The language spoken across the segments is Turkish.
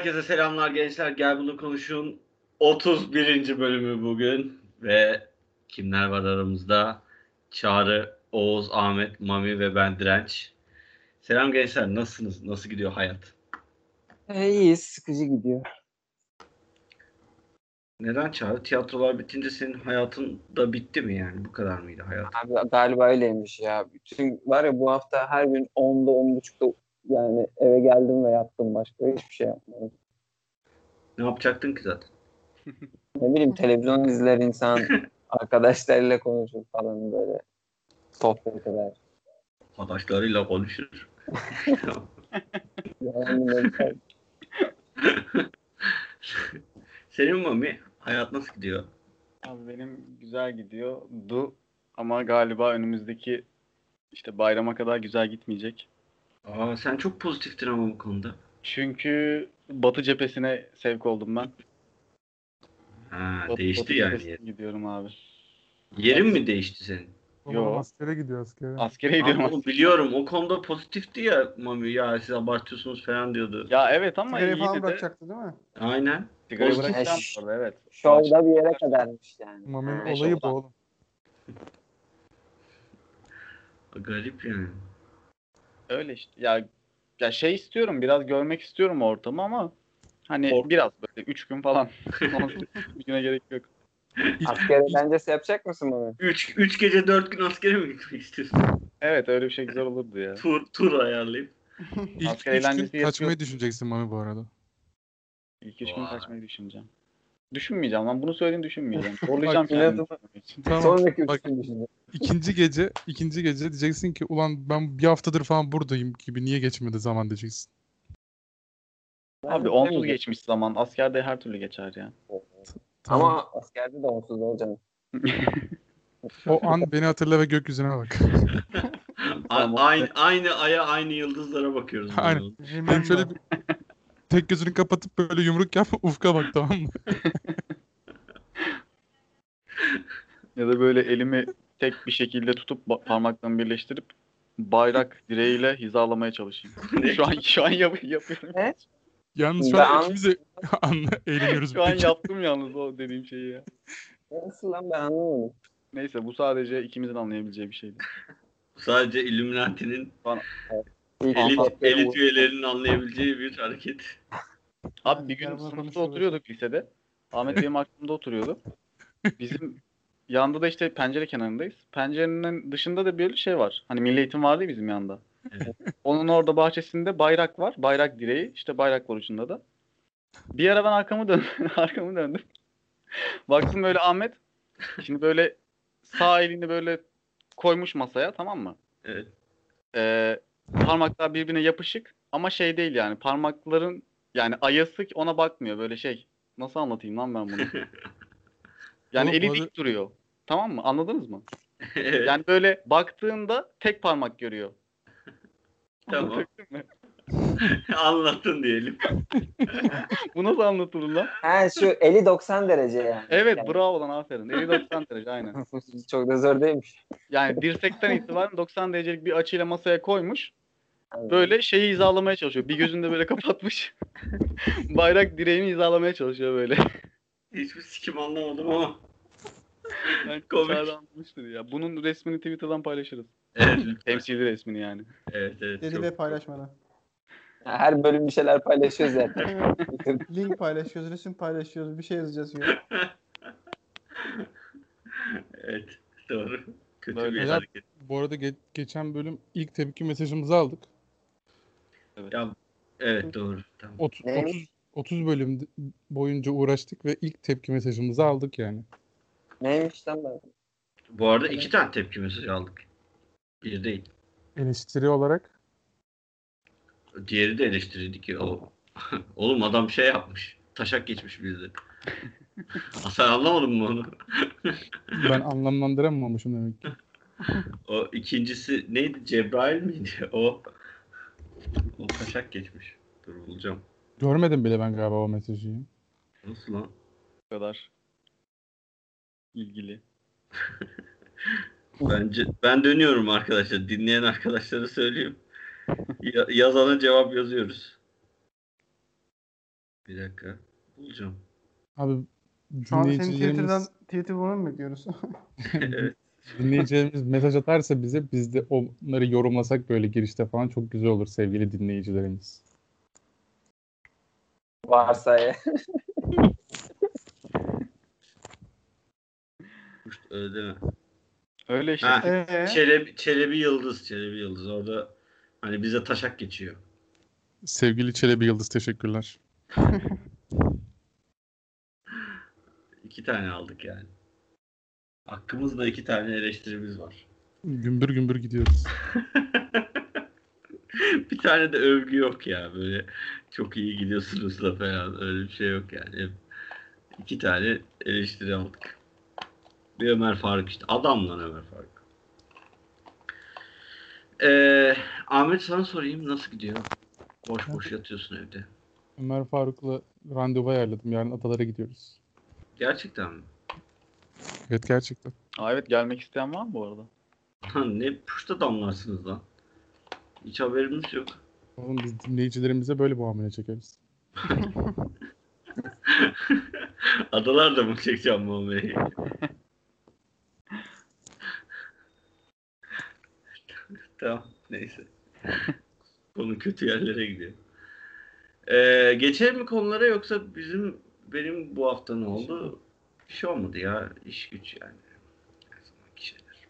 Herkese selamlar gençler. Gel bunu konuşun. 31. bölümü bugün ve kimler var aramızda? Çağrı, Oğuz, Ahmet, Mami ve ben Direnç. Selam gençler. Nasılsınız? Nasıl gidiyor hayat? E, iyiyiz. Sıkıcı gidiyor. Neden Çağrı? Tiyatrolar bitince senin hayatın da bitti mi yani? Bu kadar mıydı hayat? Abi galiba öyleymiş ya. Bütün var ya bu hafta her gün 10'da 10.30'da yani eve geldim ve yattım başka hiçbir şey yapmadım. Ne yapacaktın ki zaten? Ne bileyim televizyon izler insan arkadaşlarıyla konuşur falan böyle sohbet eder. Arkadaşlarıyla konuşur. Yani senin Mami hayat nasıl gidiyor? Abi benim güzel gidiyordu ama galiba önümüzdeki işte bayrama kadar güzel gitmeyecek. Aa, sen çok pozitiftin ama bu konuda. Çünkü Batı cephesine sevk oldum ben. Ha, Batı- değişti Batı yani. cephesine gidiyorum abi. Yerin mi değişti senin? Yo. askere gidiyor askere. Askere gidiyorum. Ama biliyorum o konuda pozitifti ya Mami ya siz abartıyorsunuz falan diyordu. Ya evet ama Sigarayı falan yine de bırakacaktı değil mi? Aynen. sigarayı bırakacağım arada evet. şovda bir yere kadarmış yani. Mami'nin Beş olayı bu oğlum. Garip yani. Öyle işte. Ya ya şey istiyorum biraz görmek istiyorum ortamı ama hani Kork- biraz böyle 3 gün falan. bir güne gerek yok. Asker eğlencesi yapacak mısın Mami? 3 3 gece 4 gün askere mi gitmek istiyorsun? Evet öyle bir şey güzel olurdu ya. tur tur ayarlayıp. İlk Asker üç gün eğlencesi kaçmayı yapıyor. düşüneceksin Mami bu arada. İlk üç gün Vay. kaçmayı düşüneceğim. Düşünmeyeceğim lan bunu söylediğini düşünmeyeceğim. Zorlayacağım Bak, kendimi. Tamam. Sonraki bak- düşüneceğim. İkinci gece, ikinci gece diyeceksin ki ulan ben bir haftadır falan buradayım gibi niye geçmedi zaman diyeceksin. Abi onsuz geçmiş zaman. Askerde her türlü geçer ya. Tamam. Ama askerde de onsuz olacağım. O an beni hatırla ve gökyüzüne bak. A- aynı aynı aya aynı yıldızlara bakıyoruz. Aynen. Hem şöyle bir tek gözünü kapatıp böyle yumruk yap ufka bak tamam mı? Ya da böyle elimi tek bir şekilde tutup parmaklarımı birleştirip bayrak direğiyle hizalamaya çalışayım. şu an şu an yap- yapıyorum. Yalnız şu Ben an ikimiz de anla, eğleniyoruz. Şu an peki. yaptım yalnız o dediğim şeyi ya. Nasıl lan ben anlamadım. Neyse bu sadece ikimizin anlayabileceği bir şeydi. Sadece Illuminati'nin elit, elit üyelerinin anlayabileceği bir hareket. Abi bir gün sınıfta oturuyorduk lisede. Ahmet benim aklımda oturuyordu. Bizim yanda da işte pencere kenarındayız. Pencerenin dışında da bir şey var. Hani milli eğitim vardı ya bizim yanda. Evet. Onun orada bahçesinde bayrak var. Bayrak direği. İşte bayrak var ucunda da. Bir ara ben arkamı döndüm. arkamı döndüm. Baktım böyle Ahmet. Şimdi böyle sağ elini böyle koymuş masaya tamam mı? Evet. Ee, parmaklar birbirine yapışık ama şey değil yani parmakların yani ayası ona bakmıyor böyle şey. Nasıl anlatayım lan ben bunu? Yani Oğlum, eli dik duruyor. Tamam mı? Anladınız mı? evet. Yani böyle baktığında tek parmak görüyor. Tamam. Anlattın diyelim. Bu nasıl anlatılır lan? Ha şu eli 90 derece yani. Evet Yani bravo lan aferin. 50 90 derece aynen. Çok da zor değilmiş. Yani dirsekten itibaren 90 derecelik bir açıyla masaya koymuş. Böyle şeyi hizalamaya çalışıyor. Bir gözünü de böyle kapatmış. Bayrak direğini hizalamaya çalışıyor böyle. Hiçbir sikim anlamadım ama. Ben Komik. Anlamıştır ya. Bunun resmini Twitter'dan paylaşırız. Evet. Temsili resmini yani. Evet evet. Dedi ve paylaşmadan. Her bölüm bir şeyler paylaşıyor zaten. Link paylaşıyoruz, resim paylaşıyoruz, bir şey yazacağız diyor. evet. Doğru. Kötü Böyle. bir Beyler- hareket. Bu arada ge- geçen bölüm ilk tepki mesajımızı aldık. Ya evet doğru. Tamam. Ot- Ne? 30 30 bölüm boyunca uğraştık ve ilk tepki mesajımızı aldık yani. Neymiş lan ben? Bu arada iki tane tepki mesajı aldık. Bir değil. Eleştiri olarak Diğeri de eleştiriydi ki o. Oğlum adam şey yapmış. Taşak geçmiş bizde. Sen anlamadın mı onu? ben anlamlandıramamışım demek ki. O ikincisi neydi? Cebrail miydi? O o taşak geçmiş. Dur bulacağım. Görmedim bile ben galiba o mesajı. Nasıl lan? Bu kadar ilgili. Bence ben dönüyorum arkadaşlar. Dinleyen arkadaşlara söyleyeyim. Ya- yazana cevap yazıyoruz. Bir dakika. Bulacağım. Abi Şu an senin Twitter'dan Twitter bunu mu bekliyoruz? evet. Dinleyicilerimiz mesaj atarsa bize biz de onları yorumlasak böyle girişte falan çok güzel olur sevgili dinleyicilerimiz. Varsa ya. Öyle deme. Öyle işte. Ha. Ee, Çelebi, Çelebi Yıldız. Çelebi Yıldız. Orada hani bize taşak geçiyor. Sevgili Çelebi Yıldız teşekkürler. İki tane aldık yani. Hakkımızda iki tane eleştirimiz var. Gümbür gümbür gidiyoruz. bir tane de övgü yok ya. Böyle çok iyi gidiyorsunuz da falan. Öyle bir şey yok yani. Hep iki tane eleştiri aldık. Bir Ömer Faruk işte. Adam lan Ömer Faruk. Ee, Ahmet sana sorayım nasıl gidiyor? Boş boş yatıyorsun evde. Ömer Faruk'la randevu ayarladım. Yarın adalara gidiyoruz. Gerçekten mi? Evet gerçekten. Aa, evet gelmek isteyen var mı bu arada? Ne puşta damlarsınız lan. Hiç haberimiz yok. Oğlum biz dinleyicilerimize böyle muamele çekeriz. Adalar da mı çekeceğim muameleyi? tamam neyse. Konu kötü yerlere gidiyor. Ee, geçelim mi konulara yoksa bizim benim bu hafta ne oldu? Bir şey olmadı ya. İş güç yani. Her zamanki şeyler.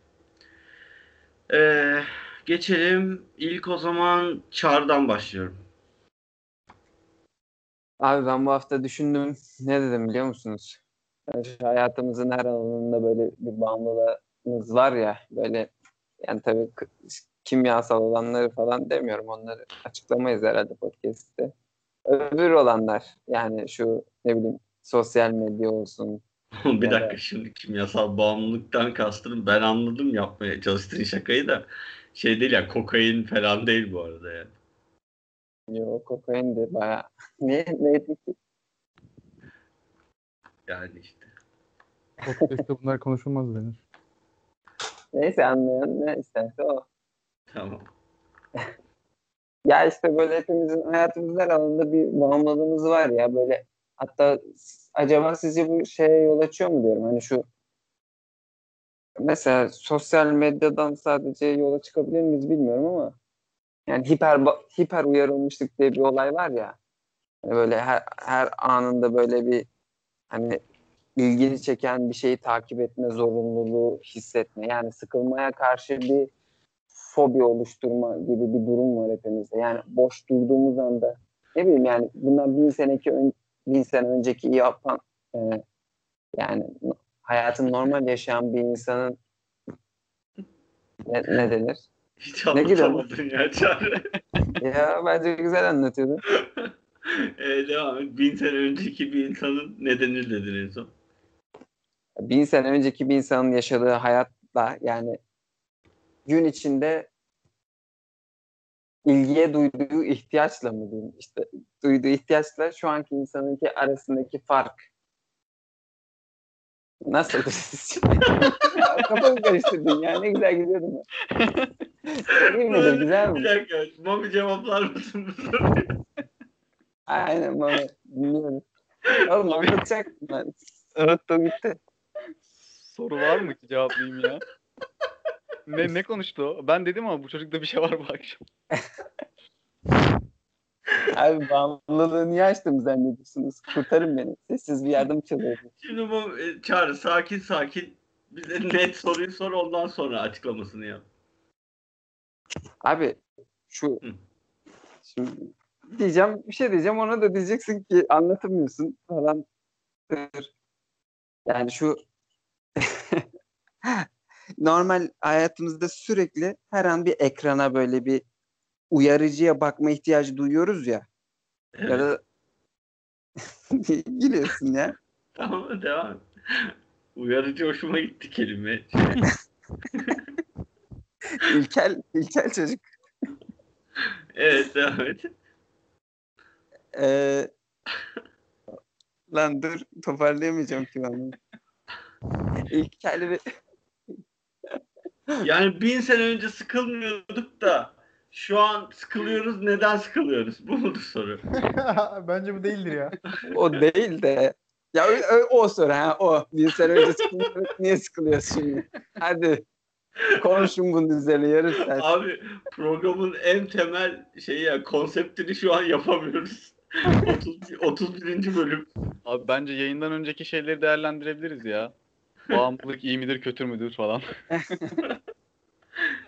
Ee, geçelim. İlk o zaman Çağrı'dan başlıyorum. Abi ben bu hafta düşündüm. Ne dedim biliyor musunuz? Yani hayatımızın her alanında böyle bir bağımlılığımız var ya böyle yani tabii kimyasal olanları falan demiyorum. Onları açıklamayız herhalde podcast'te. Öbür olanlar yani şu ne bileyim sosyal medya olsun. bir dakika şimdi kimyasal bağımlılıktan kastım ben anladım yapmaya çalıştığın şakayı da şey değil ya kokain falan değil bu arada yani. Yok kokain de bayağı. ne, neydi ki? Yani işte. Podcast'te bunlar konuşulmaz denir. Neyse anlayan ne isterse o. Tamam. Ya işte böyle hepimizin hayatımızın her alanında bir bağımlılığımız var ya böyle hatta acaba sizce bu şeye yol açıyor mu diyorum hani şu mesela sosyal medyadan sadece yola çıkabilir miyiz bilmiyorum ama yani hiper hiper uyarılmışlık diye bir olay var ya Hani böyle her, her anında böyle bir hani ilgini çeken bir şeyi takip etme zorunluluğu hissetme yani sıkılmaya karşı bir fobi oluşturma gibi bir durum var hepimizde. Yani boş durduğumuz anda ne bileyim yani bundan bin seneki ön, bin sene önceki yapan e, yani hayatını normal yaşayan bir insanın ne, ne denir? Hiç Ne anlatamadın ya Çağrı. Ya bence güzel anlatıyordu. ee, devam et. Bin sene önceki bir insanın ne denir dedin en son. Bin sene önceki bir insanın yaşadığı hayatla yani gün içinde ilgiye duyduğu ihtiyaçla mı diyeyim işte duyduğu ihtiyaçla şu anki insanınki arasındaki fark nasıl? Kafamı karıştırdın ya ne güzel gidiyordum. İyi midir güzel Bir mi? dakika. Mami cevaplar mısın bu soruyu? Aynen bana dinliyorum. Oğlum anlatacak ben. Unuttum gitti. Soru var mı ki cevaplayayım ya? Ne ne konuştu o? Ben dedim ama bu çocukta bir şey var bu akşam. Abi bağımlılığı niye açtım zannediyorsunuz? Kurtarın beni. Sessiz bir yardım çalıyorum. Şimdi bu e, Çağrı sakin sakin bize net soruyu sor ondan sonra açıklamasını yap. Abi şu Hı. şimdi diyeceğim bir şey diyeceğim ona da diyeceksin ki anlatamıyorsun falan. Yani şu normal hayatımızda sürekli her an bir ekrana böyle bir uyarıcıya bakma ihtiyacı duyuyoruz ya. Ya da gülüyorsun ya. Tamam devam. Uyarıcı hoşuma gitti kelime. İlkel, ilkel çocuk. Evet devam et. Ee, lan dur toparlayamayacağım ki ben. İlkel bir Yani bin sene önce sıkılmıyorduk da Şu an sıkılıyoruz. Neden sıkılıyoruz? Bu mudur soru? Bence bu değildir ya. O değil de ya ö- ö- o soru ha o. Bir sene önce sıkılıyorduk niye sıkılıyorsun şimdi? Hadi konuşun bunun üzerine yarım saat. Abi programın en temel şeyi ya konseptini şu an yapamıyoruz. 30, 31. bölüm. Abi bence yayından önceki şeyleri değerlendirebiliriz ya. Bağımlılık iyi midir kötü müdür falan.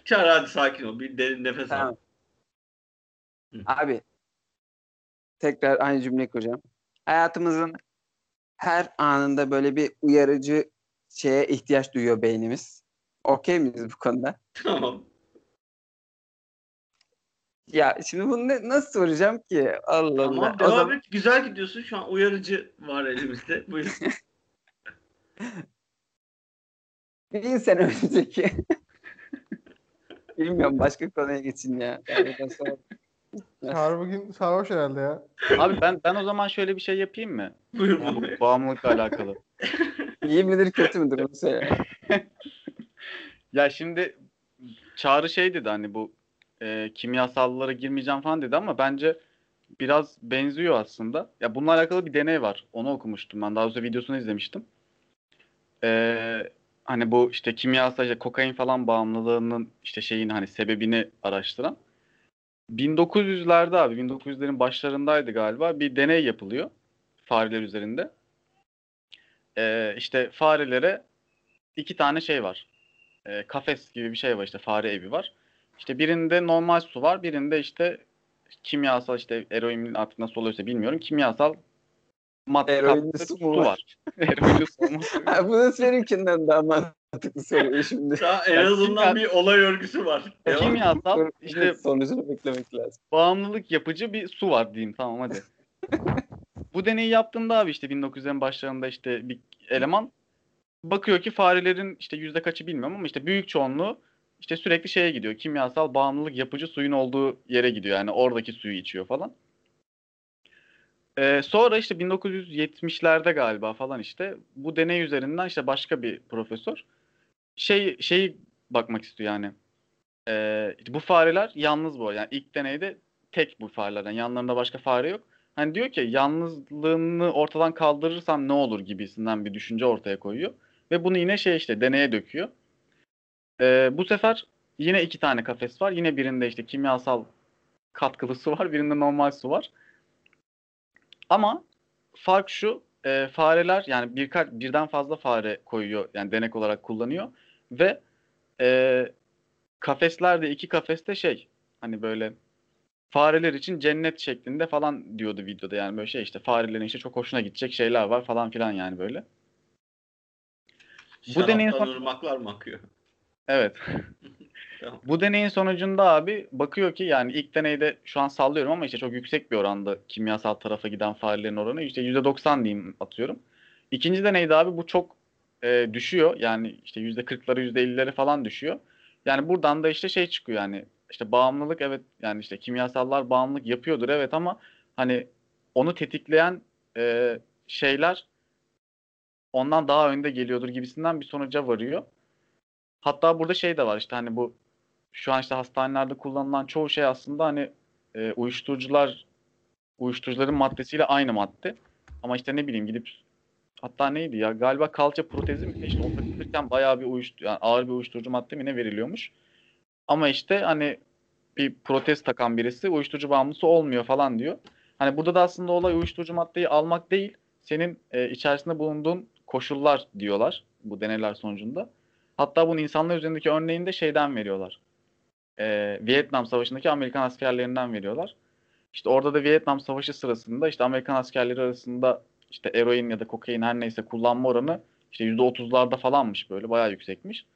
Çağrı hadi sakin ol. Bir derin nefes al. Tamam. Hı. Abi tekrar aynı cümleyi kuracağım. Hayatımızın her anında böyle bir uyarıcı şeye ihtiyaç duyuyor beynimiz. Okey miyiz bu konuda? Tamam. Ya şimdi bunu ne- nasıl soracağım ki? Allah Tamam Allah. O devam zaman- et. Güzel gidiyorsun. Şu an uyarıcı var elimizde. Buyur. bin sene önceki bilmiyorum başka konuya geçin ya. Yani Çağrı bugün sarhoş herhalde ya. Abi ben ben o zaman şöyle bir şey yapayım mı? Buyur Bu bağımlılıkla alakalı. İyi midir kötü müdür onu söyle. Ya şimdi Çağrı şey dedi hani bu e, kimyasallara girmeyeceğim falan dedi ama bence biraz benziyor aslında. Ya bununla alakalı bir deney var. Onu okumuştum ben. Daha önce videosunu izlemiştim. E, hani bu işte kimyasal işte kokain falan bağımlılığının işte şeyin hani sebebini araştıran. 1900'lerde abi 1900'lerin başlarındaydı galiba bir deney yapılıyor fareler üzerinde. E, işte farelere iki tane şey var e, kafes gibi bir şey var işte fare evi var. İşte birinde normal su var, birinde işte kimyasal işte eroin artık nasıl oluyorsa bilmiyorum. Kimyasal katlı su var. var? Eroinli su olması. Ha, bu da seninkinden daha mantıklı soruyor şimdi. Daha en azından kimya- bir olay örgüsü var. Kimyasal işte sonucunu beklemek lazım. bağımlılık yapıcı bir su var diyeyim tamam hadi. Bu deneyi yaptığında abi işte 1900'lerin başlarında işte bir eleman bakıyor ki farelerin işte yüzde kaçı bilmiyorum ama işte büyük çoğunluğu işte sürekli şeye gidiyor. Kimyasal bağımlılık yapıcı suyun olduğu yere gidiyor. Yani oradaki suyu içiyor falan. Ee, sonra işte 1970'lerde galiba falan işte bu deney üzerinden işte başka bir profesör şey şeyi bakmak istiyor yani. Ee, bu fareler yalnız bu. Yani ilk deneyde tek bu farelerden. Yanlarında başka fare yok. Hani diyor ki yalnızlığını ortadan kaldırırsam ne olur gibisinden bir düşünce ortaya koyuyor. Ve bunu yine şey işte deneye döküyor. Ee, bu sefer yine iki tane kafes var. Yine birinde işte kimyasal katkılı su var. Birinde normal su var. Ama fark şu. e, fareler yani birkaç birden fazla fare koyuyor. Yani denek olarak kullanıyor. Ve e, kafeslerde iki kafeste şey hani böyle fareler için cennet şeklinde falan diyordu videoda yani böyle şey işte farelerin işte çok hoşuna gidecek şeyler var falan filan yani böyle. Bu deneyin Şaraptan ırmaklar mı akıyor? Evet. Bu deneyin sonucunda abi bakıyor ki yani ilk deneyde şu an sallıyorum ama işte çok yüksek bir oranda kimyasal tarafa giden farelerin oranı işte %90 diyeyim atıyorum. İkinci deneyde abi bu çok e, düşüyor. Yani işte %40'lara %50'lere falan düşüyor. Yani buradan da işte şey çıkıyor yani işte bağımlılık evet yani işte kimyasallar bağımlılık yapıyordur evet ama hani onu tetikleyen e, şeyler ondan daha önde geliyordur gibisinden bir sonuca varıyor. Hatta burada şey de var işte hani bu şu an işte hastanelerde kullanılan çoğu şey aslında hani e, uyuşturucular uyuşturucuların maddesiyle aynı madde. Ama işte ne bileyim gidip hatta neydi ya galiba kalça protezi mi işte onu takılırken bayağı bir uyuştu yani ağır bir uyuşturucu madde mi ne veriliyormuş. Ama işte hani bir protez takan birisi uyuşturucu bağımlısı olmuyor falan diyor. Hani burada da aslında olay uyuşturucu maddeyi almak değil, senin e, içerisinde bulunduğun koşullar diyorlar bu deneyler sonucunda. Hatta bunu insanlar üzerindeki örneğini de şeyden veriyorlar. Ee, Vietnam Savaşı'ndaki Amerikan askerlerinden veriyorlar. İşte orada da Vietnam Savaşı sırasında işte Amerikan askerleri arasında işte eroin ya da kokain her neyse kullanma oranı işte %30'larda falanmış böyle bayağı yüksekmiş.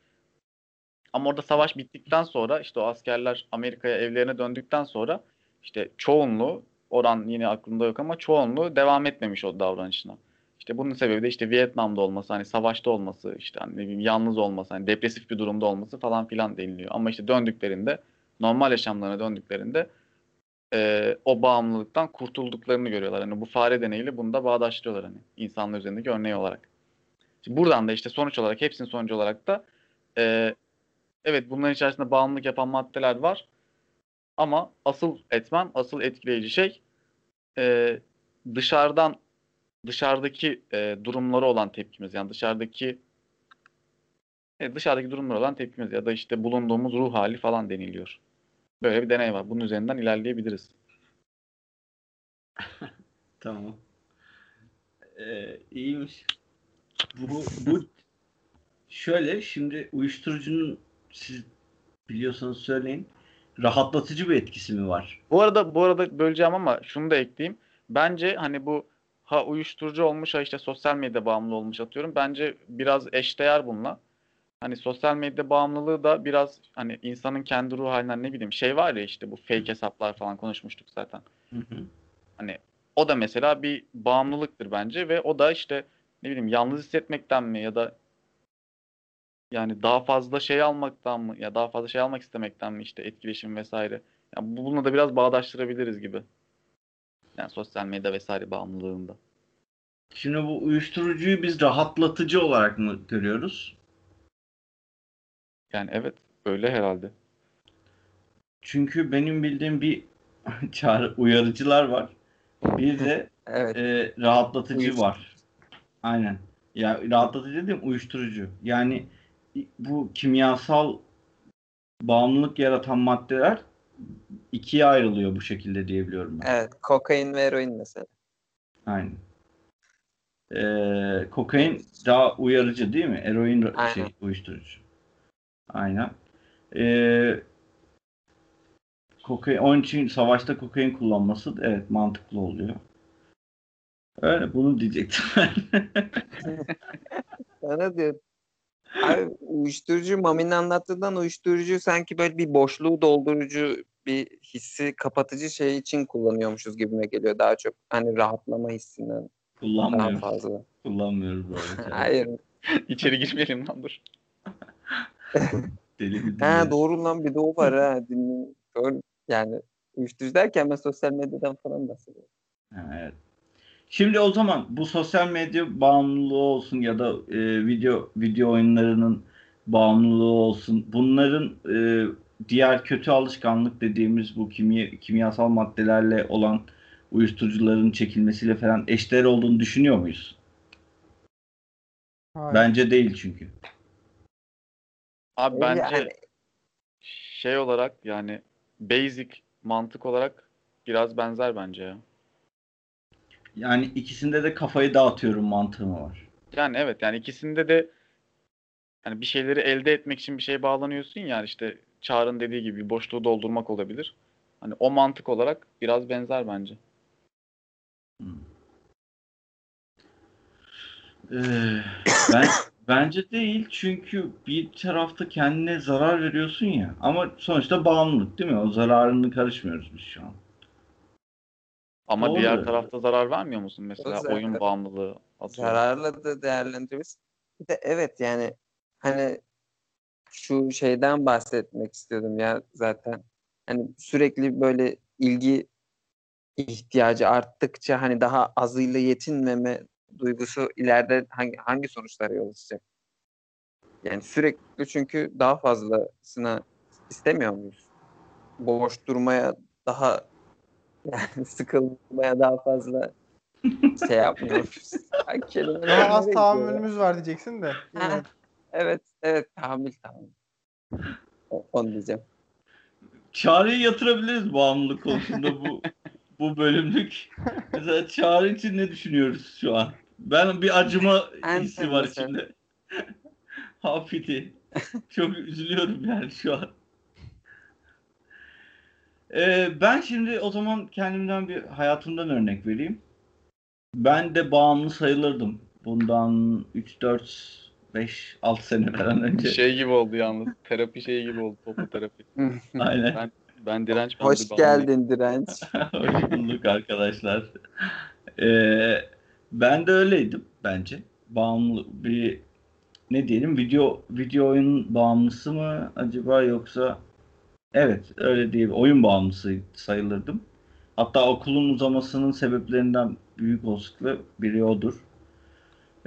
Ama orada savaş bittikten sonra işte o askerler Amerika'ya evlerine döndükten sonra işte çoğunluğu oran yine aklımda yok ama çoğunluğu devam etmemiş o davranışına. İşte bunun sebebi de işte Vietnam'da olması, hani savaşta olması, işte hani ne bileyim yalnız olması, hani depresif bir durumda olması falan filan deniliyor. Ama işte döndüklerinde, normal yaşamlarına döndüklerinde e, o bağımlılıktan kurtulduklarını görüyorlar. Hani bu fare deneyiyle bunu da bağdaştırıyorlar hani insanlar üzerindeki örneği olarak. Şimdi buradan da işte sonuç olarak, hepsinin sonucu olarak da e, evet bunların içerisinde bağımlılık yapan maddeler var. Ama asıl etmen, asıl etkileyici şey e, dışarıdan dışarıdaki e, durumlara olan tepkimiz. Yani dışarıdaki e, dışarıdaki durumlara olan tepkimiz ya da işte bulunduğumuz ruh hali falan deniliyor. Böyle bir deney var. Bunun üzerinden ilerleyebiliriz. Tamam. Ee, iyiymiş. Bu, bu şöyle şimdi uyuşturucunun siz biliyorsanız söyleyin rahatlatıcı bir etkisi mi var? Bu arada bu arada böleceğim ama şunu da ekleyeyim. Bence hani bu ha uyuşturucu olmuş ha işte sosyal medya bağımlı olmuş atıyorum. Bence biraz eşdeğer bununla. Hani sosyal medya bağımlılığı da biraz hani insanın kendi ruh halinden ne bileyim şey var ya işte bu fake hesaplar falan konuşmuştuk zaten. Hı hı. Hani o da mesela bir bağımlılıktır bence ve o da işte ne bileyim yalnız hissetmekten mi ya da yani daha fazla şey almaktan mı ya daha fazla şey almak istemekten mi işte etkileşim vesaire. Yani bununla da biraz bağdaştırabiliriz gibi. Yani sosyal medya vesaire bağımlılığında. Şimdi bu uyuşturucuyu biz rahatlatıcı olarak mı görüyoruz? Yani evet öyle herhalde. Çünkü benim bildiğim bir çağrı uyarıcılar var. Bir de Evet. e, rahatlatıcı Uyuşturucu. var. Aynen. Ya rahatlatıcı dediğim uyuşturucu. Yani bu kimyasal bağımlılık yaratan maddeler ikiye ayrılıyor bu şekilde diyebiliyorum ben. Evet. Kokain ve eroin mesela. Aynen. Ee, kokain daha uyarıcı değil mi? Eroin Aynen. şey uyuşturucu. Aynen. Ee, kokain, onun için savaşta kokain kullanması evet mantıklı oluyor. Öyle bunu diyecektim ben. Sana diyorum. Abi uyuşturucu Mami'nin anlattığından uyuşturucu sanki böyle bir boşluğu doldurucu bir hissi kapatıcı şey için kullanıyormuşuz gibime geliyor daha çok. Hani rahatlama hissinden daha Kullanmıyorum. fazla. Kullanmıyoruz böyle. Hayır. İçeri girmeyelim lan dur. Deli bir Ha doğru lan bir de o var ha. Dinle. Doğru. Yani uyuşturucu derken ben sosyal medyadan falan bahsediyorum. Ha, evet. Şimdi o zaman bu sosyal medya bağımlılığı olsun ya da e, video video oyunlarının bağımlılığı olsun. Bunların e, diğer kötü alışkanlık dediğimiz bu kimya, kimyasal maddelerle olan uyuşturucuların çekilmesiyle falan eşdeğer olduğunu düşünüyor muyuz? Hayır. Bence değil çünkü. Abi bence Yani- şey olarak yani basic mantık olarak biraz benzer bence ya. Yani ikisinde de kafayı dağıtıyorum mantığı mı var? Yani evet yani ikisinde de hani bir şeyleri elde etmek için bir şeye bağlanıyorsun yani işte Çağrı'nın dediği gibi boşluğu doldurmak olabilir. Hani o mantık olarak biraz benzer bence. Ee, ben bence değil çünkü bir tarafta kendine zarar veriyorsun ya ama sonuçta bağımlılık değil mi? O zararını karışmıyoruz biz şu an. Ama Doğru. diğer tarafta zarar vermiyor musun mesela zaten oyun bağımlılığı atıyorum. Zararla da değerlendiririz. Bir de evet yani hani şu şeyden bahsetmek istiyordum ya zaten. Hani sürekli böyle ilgi ihtiyacı arttıkça hani daha azıyla yetinmeme duygusu ileride hangi hangi sonuçlara yol açacak? Yani sürekli çünkü daha fazlasına istemiyor muyuz? Boş durmaya daha yani sıkılmaya daha fazla şey yapmıyoruz. Daha az tahammülümüz var diyeceksin de. Ha, evet, evet. Tahammül, tahammül. Onu diyeceğim. Çağrı'yı yatırabiliriz bağımlılık konusunda bu bu bölümlük. Mesela Çağrı için ne düşünüyoruz şu an? Ben bir acıma hissi var içimde. Hafiti. Çok üzülüyorum yani şu an. Ee, ben şimdi o zaman kendimden bir hayatımdan örnek vereyim. Ben de bağımlı sayılırdım. Bundan 3, 4, 5, 6 sene falan önce. Şey gibi oldu yalnız. Terapi şeyi gibi oldu. Toplu terapi. Aynen. Ben ben direnç Hoş geldin direnç. Hoş bulduk arkadaşlar. Ee, ben de öyleydim bence. Bağımlı bir ne diyelim video video oyun bağımlısı mı acaba yoksa evet öyle değil oyun bağımlısı sayılırdım. Hatta okulun uzamasının sebeplerinden büyük olasılıkla biri odur.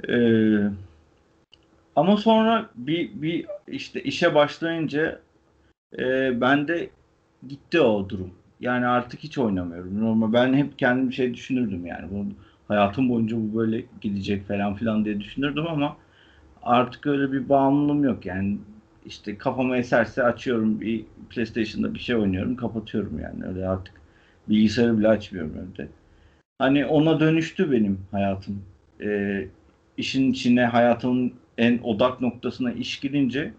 Ee, ama sonra bir bir işte işe başlayınca e, ben de gitti o durum. Yani artık hiç oynamıyorum. Normal ben hep kendim şey düşünürdüm yani. Bu hayatım boyunca bu böyle gidecek falan filan diye düşünürdüm ama artık öyle bir bağımlılığım yok. Yani işte kafama eserse açıyorum bir PlayStation'da bir şey oynuyorum, kapatıyorum yani. Öyle artık bilgisayarı bile açmıyorum evde. Hani ona dönüştü benim hayatım. Ee, işin içine hayatımın en odak noktasına iş girince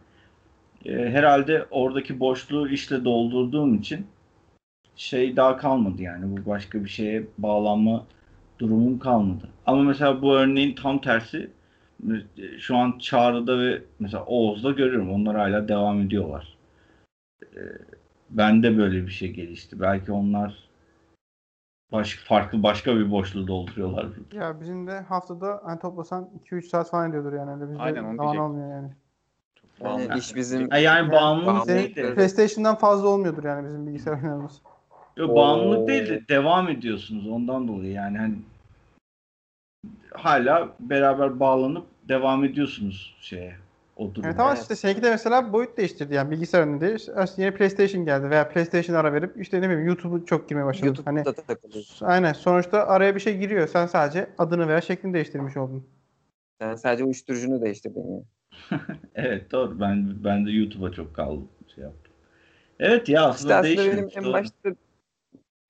e, herhalde oradaki boşluğu işle doldurduğum için şey daha kalmadı yani bu başka bir şeye bağlanma durumum kalmadı. Ama mesela bu örneğin tam tersi şu an Çağrı'da ve mesela Oğuz'da görüyorum. Onlar hala devam ediyorlar. E, bende böyle bir şey gelişti. Belki onlar baş, farklı başka bir boşluğu dolduruyorlar. Ya bizim de haftada hani toplasan 2-3 saat falan ediyordur yani. Öyle bizde Aynen, onu zaman diyecektim. olmuyor yani. Bağımlı. Yani iş bizim Ha, yani bağımlılık bağımlı değil de PlayStation'dan fazla olmuyordur yani bizim bilgisayar oynamamız. Yo, bağımlılık değil de devam ediyorsunuz ondan dolayı yani hani hala beraber bağlanıp devam ediyorsunuz şeye o duruma. Evet ama işte de mesela boyut değiştirdi yani bilgisayar önünde değil. İşte yeni PlayStation geldi veya PlayStation ara verip işte ne bileyim YouTube'u çok girmeye başladı. YouTube'da Hani takılıyorsun. aynen sonuçta araya bir şey giriyor. Sen sadece adını veya şeklini değiştirmiş oldun. Sen sadece uyuşturucunu değiştirdin ya. Evet doğru ben ben de YouTube'a çok kaldım şey yaptım. Evet ya aslında, İşte aslında benim en başta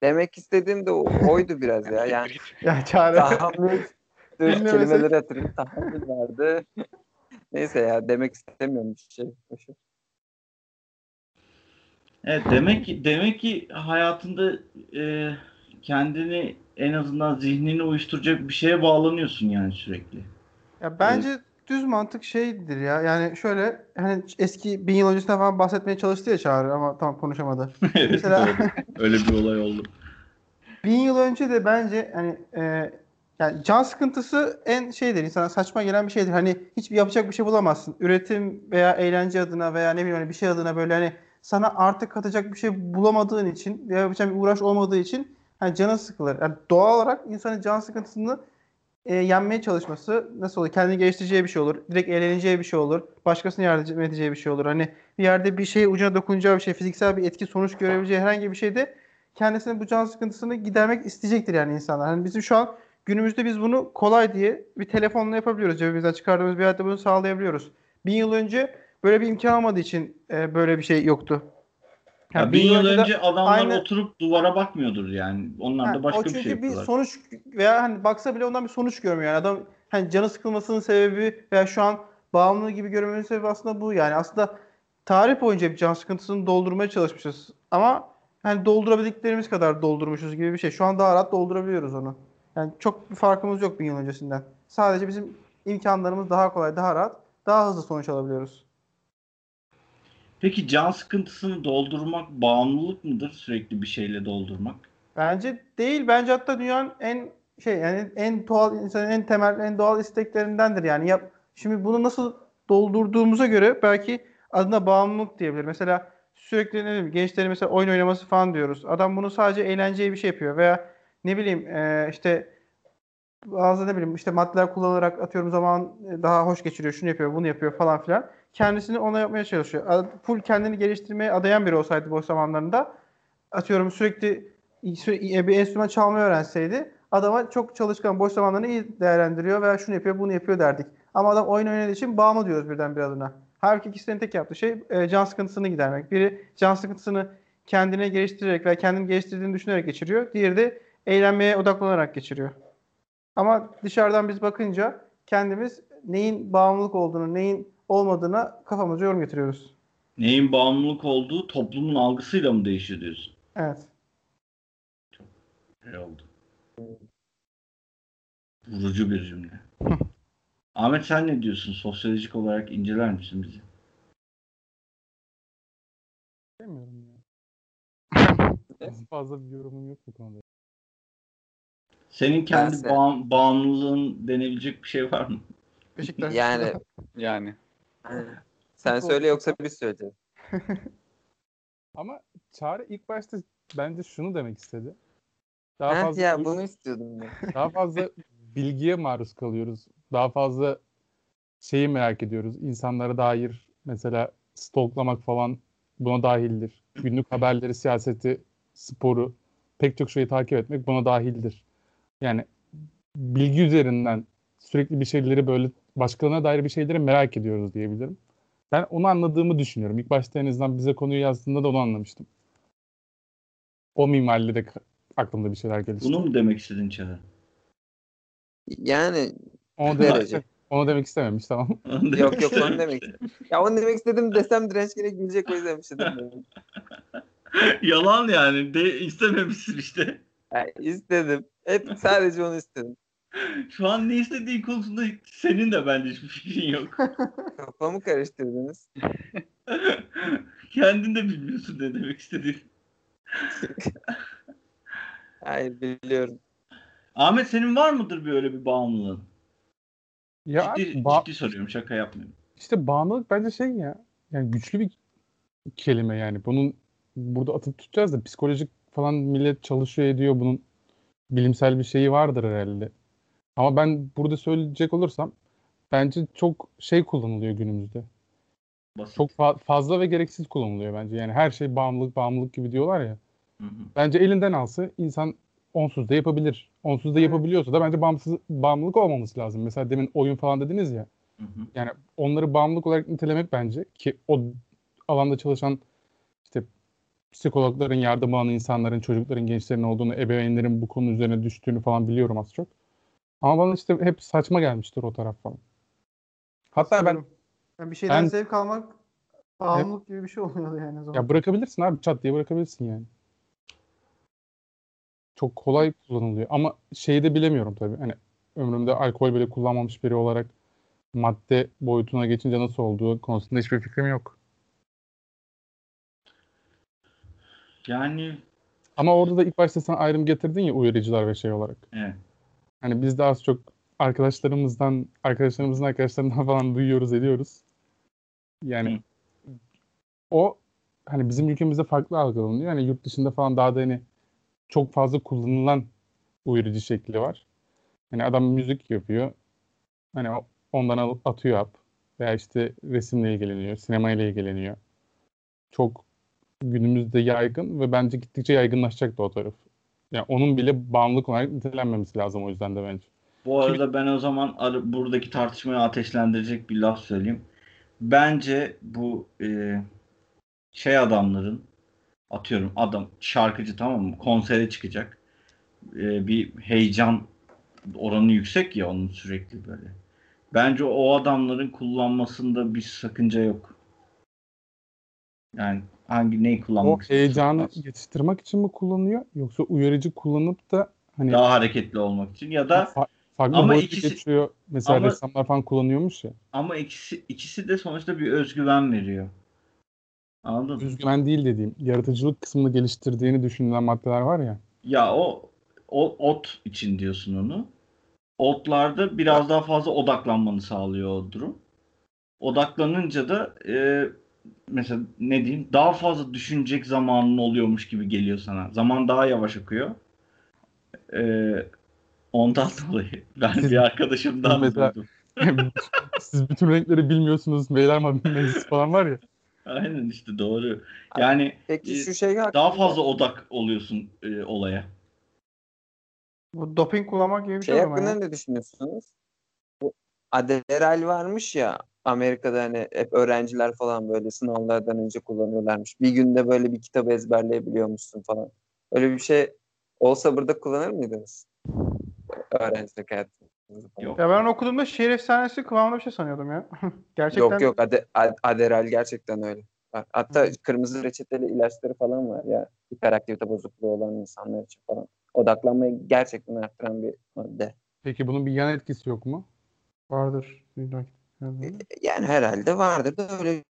demek istediğim de o- oydu biraz ya. Yani Ya çare. tahammül Dur, Bilmemesek- kelimeleri hatırlayayım. Tahammül vardı. Neyse ya demek istemiyorum bir şey. Evet demek ki demek ki hayatında e, kendini en azından zihnini uyuşturacak bir şeye bağlanıyorsun yani sürekli. Ya bence düz mantık şeydir ya. Yani şöyle hani eski bin yıl öncesinden falan bahsetmeye çalıştı ya Çağrı ama tam konuşamadı. evet Mesela-. Öyle bir olay oldu. Bin yıl önce de bence hani e, yani can sıkıntısı en şeydir. insana saçma gelen bir şeydir. Hani hiçbir yapacak bir şey bulamazsın. Üretim veya eğlence adına veya ne bileyim hani bir şey adına böyle hani sana artık katacak bir şey bulamadığın için veya yapacak bir uğraş olmadığı için hani canın sıkılır. Yani doğal olarak insanın can sıkıntısını e, yenmeye çalışması nasıl olur? Kendini geliştireceği bir şey olur. Direkt eğleneceği bir şey olur. Başkasına yardım edeceği bir şey olur. Hani bir yerde bir şey ucuna dokunacağı bir şey, fiziksel bir etki sonuç görebileceği herhangi bir şeyde kendisine bu can sıkıntısını gidermek isteyecektir yani insanlar. Hani bizim şu an günümüzde biz bunu kolay diye bir telefonla yapabiliyoruz. Cebimizden çıkardığımız bir hayatta bunu sağlayabiliyoruz. Bin yıl önce böyle bir imkan olmadığı için e, böyle bir şey yoktu. Ya Yani bin yıl önce adamlar aynı- oturup duvara bakmıyordur yani. Onlar Ha, da başka o bir çünkü şey bir yapıyorlar. sonuç veya hani baksa bile ondan bir sonuç görmüyor. Yani adam hani canı sıkılmasının sebebi veya şu an bağımlı gibi görmenin sebebi aslında bu yani. Aslında tarih boyunca bir can sıkıntısını doldurmaya çalışmışız. Ama hani doldurabildiklerimiz kadar doldurmuşuz gibi bir şey. Şu an daha rahat doldurabiliyoruz onu. Yani çok bir farkımız yok bin yıl öncesinden. Sadece bizim imkanlarımız daha kolay, daha rahat, daha hızlı sonuç alabiliyoruz. Peki can sıkıntısını doldurmak bağımlılık mıdır? Sürekli bir şeyle doldurmak. Bence değil. Bence hatta dünyanın en şey yani en doğal insanın en temel en doğal isteklerindendir yani. Yap, şimdi bunu nasıl doldurduğumuza göre belki adına bağımlılık diyebilir. Mesela sürekli ne bileyim gençlerin mesela oyun oynaması falan diyoruz. Adam bunu sadece eğlenceli bir şey yapıyor veya ne bileyim eee, işte bazı ne bileyim işte maddeler kullanarak atıyorum zaman daha hoş geçiriyor, şunu yapıyor, bunu yapıyor falan filan. Kendisini ona yapmaya çalışıyor. Full kendini geliştirmeye adayan biri olsaydı boş zamanlarında atıyorum sürekli sü- bir enstrüman çalmayı öğrenseydi adama çok çalışkan boş zamanlarını iyi değerlendiriyor veya şunu yapıyor bunu yapıyor derdik. Ama adam oyun oynadığı için bağımlı diyoruz birden bir adına. Halbuki ikisinin tek yaptığı şey e, can sıkıntısını gidermek. Biri can sıkıntısını kendine geliştirerek veya kendini geliştirdiğini düşünerek geçiriyor. Diğeri de eğlenmeye odaklanarak geçiriyor. Ama dışarıdan biz bakınca kendimiz neyin bağımlılık olduğunu, neyin olmadığına kafamıza yorum getiriyoruz. Neyin bağımlılık olduğu toplumun algısıyla mı değişiyor diyorsun? Evet. Şey oldu. Vurucu bir cümle. Ahmet sen ne diyorsun? Sosyolojik olarak inceler misin bizi? Bilmiyorum ya. Fazla bir yorumum yok bu konuda. Senin kendi Bense- bağım- bağımlılığın denebilecek bir şey var mı? Beşiktaş. Yani Yani. sen söyle yoksa biz söyleyeceğiz. Ama Çağrı ilk başta bence şunu demek istedi. Daha Heh, fazla ya bunu istiyordum ben. daha fazla bilgiye maruz kalıyoruz. Daha fazla şeyi merak ediyoruz. İnsanlara dair mesela stalklamak falan buna dahildir. Günlük haberleri, siyaseti, sporu, pek çok şeyi takip etmek buna dahildir. Yani bilgi üzerinden sürekli bir şeyleri böyle başkalarına dair bir şeyleri merak ediyoruz diyebilirim. Ben onu anladığımı düşünüyorum. İlk başta en azından bize konuyu yazdığında da onu anlamıştım. O minvalde de aklımda bir şeyler gelişti. Bunu mu demek istedin Çağrı? Yani Onu derece. demek, onu demek istememiş tamam. Onu yok yok onu demek Ya onu demek istedim desem direnç gerek gülecek o yüzden bir şey. Yalan yani. De istememişsin işte. Yani istedim. Hep sadece onu istedim. Şu an ne istediğin konusunda senin de bence hiçbir fikrin yok. Kafamı karıştırdınız. Kendin de bilmiyorsun ne demek istediğini. Hayır biliyorum. Ahmet senin var mıdır böyle bir bağımlılığın? Ya ciddi, ba- ciddi soruyorum şaka yapmıyorum. işte bağımlılık bence şey ya. Yani güçlü bir kelime yani. Bunun burada atıp tutacağız da psikolojik falan millet çalışıyor ediyor. Bunun bilimsel bir şeyi vardır herhalde. Ama ben burada söyleyecek olursam bence çok şey kullanılıyor günümüzde. Basit. Çok fa- fazla ve gereksiz kullanılıyor bence. Yani her şey bağımlılık bağımlılık gibi diyorlar ya. Hı hı. Bence elinden alsa insan onsuz da yapabilir. Onsuz da Evet. yapabiliyorsa da bence bağımsız, bağımlılık olmaması lazım. Mesela demin oyun falan dediniz ya. Hı hı. Yani onları bağımlılık olarak nitelemek bence ki o alanda çalışan psikologların yardım alan insanların, çocukların, gençlerin olduğunu, ebeveynlerin bu konu üzerine düştüğünü falan biliyorum az çok. Ama bana işte hep saçma gelmiştir o taraf falan. Hatta ben. Yani bir şeyden ben- zevk almak bağımlılık gibi bir şey oluyor yani o zaman. ya bırakabilirsin abi çat diye bırakabilirsin yani. Çok kolay kullanılıyor ama şeyi de bilemiyorum tabii. Hani ömrümde alkol bile kullanmamış biri olarak madde boyutuna geçince nasıl olduğu konusunda hiçbir fikrim yok. Yani Ama orada da ilk başta sen ayrım getirdin ya uyarıcılar ve şey olarak. evet. Hani biz de az çok arkadaşlarımızdan, arkadaşlarımızın arkadaşlarından falan duyuyoruz, ediyoruz. Yani o hani bizim ülkemizde farklı algılanıyor. Yani yurt dışında falan daha da hani çok fazla kullanılan uyarıcı şekli var. Hani adam müzik yapıyor. Hani ondan atıyor app. Veya işte resimle ilgileniyor, sinemayla ilgileniyor. Çok günümüzde yaygın ve bence gittikçe yaygınlaşacak da o taraf. Yani onun bile bağımlılık olarak nitelenmemesi lazım o yüzden de bence. Bu arada ben o zaman buradaki tartışmayı ateşlendirecek bir laf söyleyeyim. Bence bu e, şey adamların atıyorum adam şarkıcı tamam mı konsere çıkacak. E, bir heyecan oranı yüksek ya onun sürekli böyle. Bence o adamların kullanmasında bir sakınca yok. Yani hangi neyi O kullanmak istiyorsa heyecanı yatıştırmak için mi kullanıyor yoksa uyarıcı kullanıp da hani daha hareketli olmak için ya da fa- farklı Ama ikisi- geçiyor. Mesela ama- ressamlar falan kullanıyormuş ya. ama ikisi ikisi de sonuçta bir özgüven veriyor. Anladın mı? Özgüven değil dediğim, yaratıcılık kısmını geliştirdiğini düşünülen maddeler var ya. Ya o, o ot için diyorsun onu. Otlarda biraz daha fazla odaklanmanı sağlıyor o durum. Odaklanınca da e, mesela ne diyeyim daha fazla düşünecek zamanın oluyormuş gibi geliyor sana. Zaman daha yavaş akıyor. E, ondan dolayı ben Siz- bir arkadaşımdan mesela- duydum. Siz bütün renkleri bilmiyorsunuz. Beyler meclisi falan var ya. Aynen işte doğru. Yani Peki e, şu şey hakkında daha fazla odak oluyorsun e, olaya. Bu doping kullanmak gibi bir şey, şey hakkında ne düşünüyorsunuz? Bu Adderall varmış ya Amerika'da hani hep öğrenciler falan böyle sınavlardan önce kullanıyorlarmış. Bir günde böyle bir kitabı ezberleyebiliyormuşsun falan. Öyle bir şey olsa burada kullanır mıydınız? Öğrencilik. Yok. Ya ben okuduğumda şehir efsanesi kıvamında bir şey sanıyordum ya. Gerçekten Yok yok Ade- Ad- Adderall gerçekten öyle. Hatta kırmızı reçeteli ilaçları falan var ya. Hiperaktivite bozukluğu olan insanlar için falan. Odaklanmayı gerçekten arttıran bir madde. Peki bunun bir yan etkisi yok mu? vardır. Yani herhalde vardır da öyle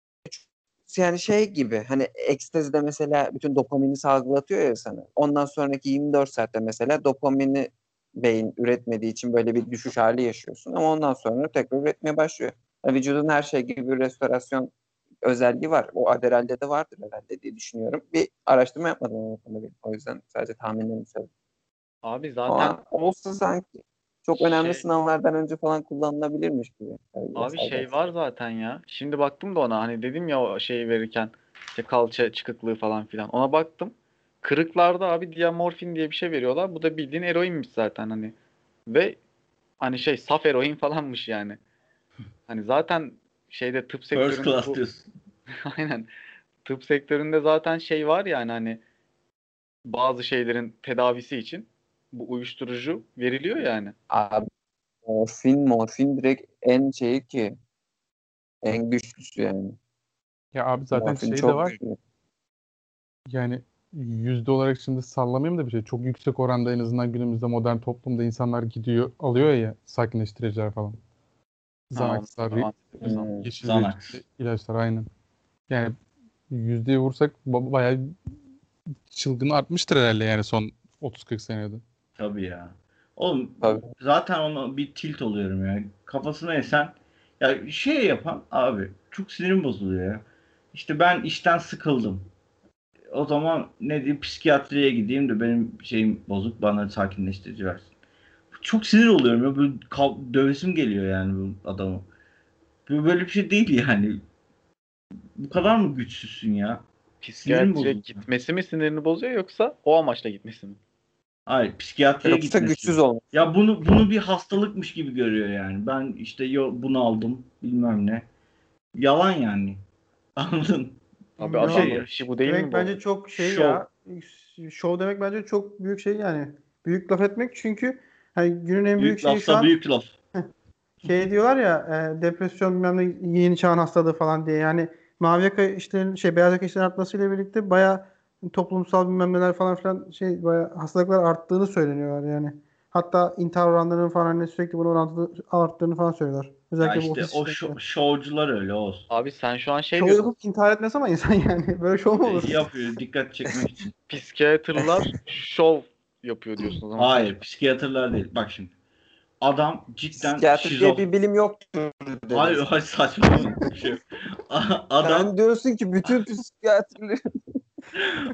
yani şey gibi hani ekstazide mesela bütün dopamini salgılatıyor ya sana. Ondan sonraki 24 saatte mesela dopamini beyin üretmediği için böyle bir düşüş hali yaşıyorsun ama ondan sonra tekrar üretmeye başlıyor. Yani vücudun her şey gibi bir restorasyon özelliği var. O Adderall'de de vardır herhalde diye düşünüyorum. Bir araştırma yapmadım o konuda. O yüzden sadece tahminlerimi söyledim. Abi zaten Ama olsa sanki çok önemli Şey- sınavlardan önce falan kullanılabilirmiş gibi. Yani Abi şey var zaten ya. Şimdi baktım da ona hani dedim ya o şeyi verirken İşte kalça çıkıklığı falan filan. Ona baktım. Kırıklarda abi diamorfin diye bir şey veriyorlar. Bu da bildiğin eroinmiş zaten hani. Ve hani şey saf eroin falanmış yani. Hani zaten şeyde tıp First sektöründe class bu- diyorsun. Aynen. Tıp sektöründe zaten şey var yani hani bazı şeylerin tedavisi için bu uyuşturucu veriliyor yani. Abi morfin morfin direkt en şeyi ki en güçlüsü yani. Ya abi zaten Morfin şey de var. güçlü. Yani yüzde olarak şimdi sallamayayım da bir şey. Çok yüksek oranda en azından günümüzde modern toplumda insanlar gidiyor alıyor ya sakinleştiriciler falan. Xanax'lar, Tamam, tamam. yeşil Xanax. ilaçlar aynen. Yani yüzdeye vursak ba- bayağı çılgın artmıştır herhalde yani son 30-40 senede. Tabii ya. Oğlum Tabii. zaten ona bir tilt oluyorum ya. Kafasına esen ya şey yapan abi çok sinirim bozuluyor ya. İşte ben işten sıkıldım. O zaman ne diyeyim psikiyatriye gideyim de benim şeyim bozuk bana sakinleştirici versin. Çok sinir oluyorum ya. Böyle kav- dövesim geliyor yani bu adamı. Bu böyle bir şey değil yani. Bu kadar mı güçsüzsün ya? Psikiyatriye gitmesi mi sinirini bozuyor yoksa o amaçla gitmesi mi? Hayır psikiyatriye Yoksa gitmesi. güçsüz olmak. Ya bunu bunu bir hastalıkmış gibi görüyor yani. Ben işte yo, bunu aldım bilmem ne. Yalan yani. Anladın? Abi Yok. adamın Şey- işi bu değil demek mi bu? bence çok şey Şov. ya. Şov demek bence çok büyük şey yani. Büyük laf etmek çünkü hani günün en büyük, Büyük şeyi şu an büyük laf. şey diyorlar ya e, depresyon bilmem ne yeni çağın hastalığı falan diye. Yani mavi yaka işlerin şey beyaz yaka işlerin artmasıyla birlikte baya toplumsal bilmem neler falan filan şey baya hastalıklar arttığını söyleniyorlar yani. Hatta intihar oranlarının falan hani sürekli bunun orantılı arttığını falan söylüyorlar. Ya Özellikle bu işte o şo- şovcular öyle olsun. Abi sen şu an şey Şov diyorsun. yapıp intihar etmez ama insan yani. Böyle şov mu olur? İyi yapıyor dikkat çekmek için. Psikiyatrlar şov yapıyor diyorsun o zaman. Hayır psikiyatrlar değil. Bak şimdi. Adam cidden Psikiyatri diye şizof. bir bilim yoktur. deriz. Hayır hayır saçma şey. Adam Sen diyorsun ki bütün psikiyatrileri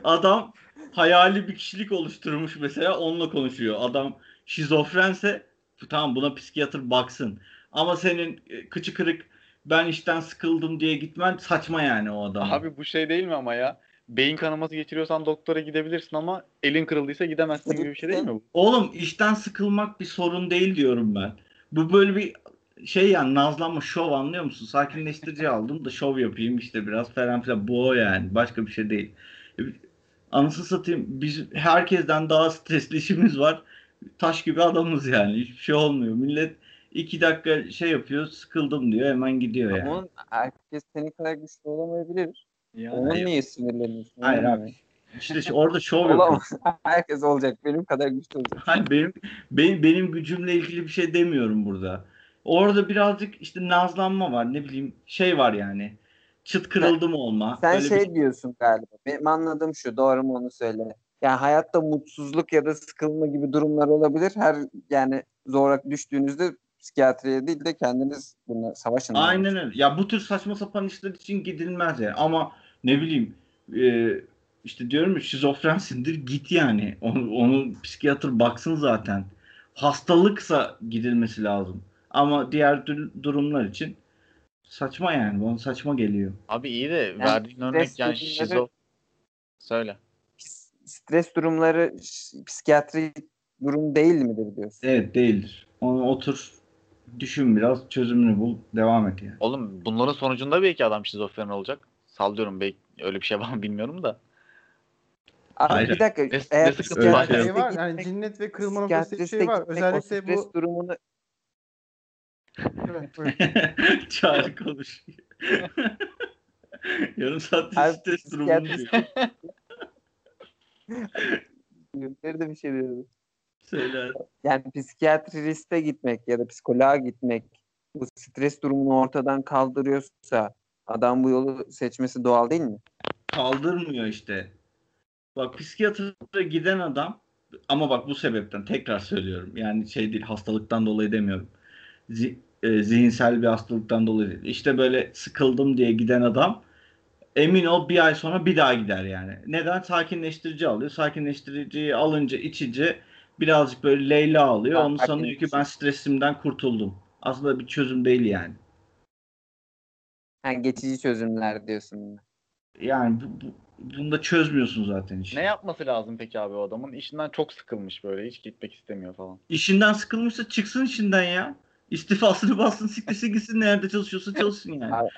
adam hayali bir kişilik oluşturmuş mesela onunla konuşuyor. Adam şizofrense tamam buna psikiyatr baksın. Ama senin e, kıçı kırık ben işten sıkıldım diye gitmen saçma yani o adam. Abi bu şey değil mi ama ya? Beyin kanaması geçiriyorsan doktora gidebilirsin ama elin kırıldıysa gidemezsin gibi bir şey değil mi bu? Oğlum işten sıkılmak bir sorun değil diyorum ben. Bu böyle bir şey yani nazlanma şov anlıyor musun? Sakinleştirici aldım da şov yapayım işte biraz falan filan. Bu o yani. Başka bir şey değil. Anasını satayım biz herkesten daha stresli işimiz var. Taş gibi adamız yani. Hiçbir şey olmuyor. Millet iki dakika şey yapıyor sıkıldım diyor hemen gidiyor yani. Ama herkes senin kadar güçlü olamayabilir. Yani hayır. niye sinirleniyorsun? Hayır abi. İşte şu- orada şov yapıyor. Olamaz. Herkes olacak. Benim kadar güçlü olacak. Hayır benim, benim benim gücümle ilgili bir şey demiyorum burada. Orada birazcık işte nazlanma var. Ne bileyim şey var yani. Çıt kırıldım olma. Sen Böyle şey bir- diyorsun galiba. Benim anladığım şu. Doğru mu onu söyle. Yani hayatta mutsuzluk ya da sıkılma gibi durumlar olabilir. Her yani zora düştüğünüzde psikiyatriye değil de kendiniz bununla savaşın. Aynen öyle. Ya bu tür saçma sapan işler için gidilmez yani. Ama ne bileyim e, işte diyorum ya şizofrensindir git yani. Onu, onu psikiyatr baksın zaten. Hastalıksa gidilmesi lazım. Ama diğer dur- durumlar için saçma yani. Bana saçma geliyor. Abi iyi de verdiğin örnek yani şizo. Söyle. Stres durumları psikiyatri durum değil midir diyorsun? Evet değildir. Onu otur düşün biraz çözümünü bul devam et yani. Oğlum bunların sonucunda belki adam şizofren olacak. Sallıyorum belki öyle bir şey var mı bilmiyorum da. Abi bir dakika. Ne- eğer ne sıkıntı var? şey var yani cinnet ve kırılma noktası şey var. Özellikle stres bu durumunu Evet. Çağrı konuşuyor. Yarım saattir stres durumunu diyor. Nerede bir şey diyordu. Söyle. Yani psikiyatriste gitmek ya da psikoloğa gitmek bu stres durumunu ortadan kaldırıyorsa adam bu yolu seçmesi doğal değil mi? Kaldırmıyor işte. Bak psikiyatra giden adam ama bak bu sebepten tekrar söylüyorum. Yani şey değil hastalıktan dolayı demiyorum. Zi- e, zihinsel bir hastalıktan dolayı değil. İşte böyle sıkıldım diye giden adam emin ol bir ay sonra bir daha gider yani. Neden? Sakinleştirici alıyor. Sakinleştiriciyi alınca içici birazcık böyle Leyla alıyor. Onu Sakin sanıyor ki ben stresimden kurtuldum. Aslında bir çözüm değil yani. Yani geçici çözümler diyorsun. Yani bu, bu, bunu da çözmüyorsun zaten işi. Ne yapması lazım peki abi o adamın? İşinden çok sıkılmış böyle. Hiç gitmek istemiyor falan. İşinden sıkılmışsa çıksın işinden ya. İstifasını bassın, siklesin gitsin nerede çalışıyorsa çalışsın yani.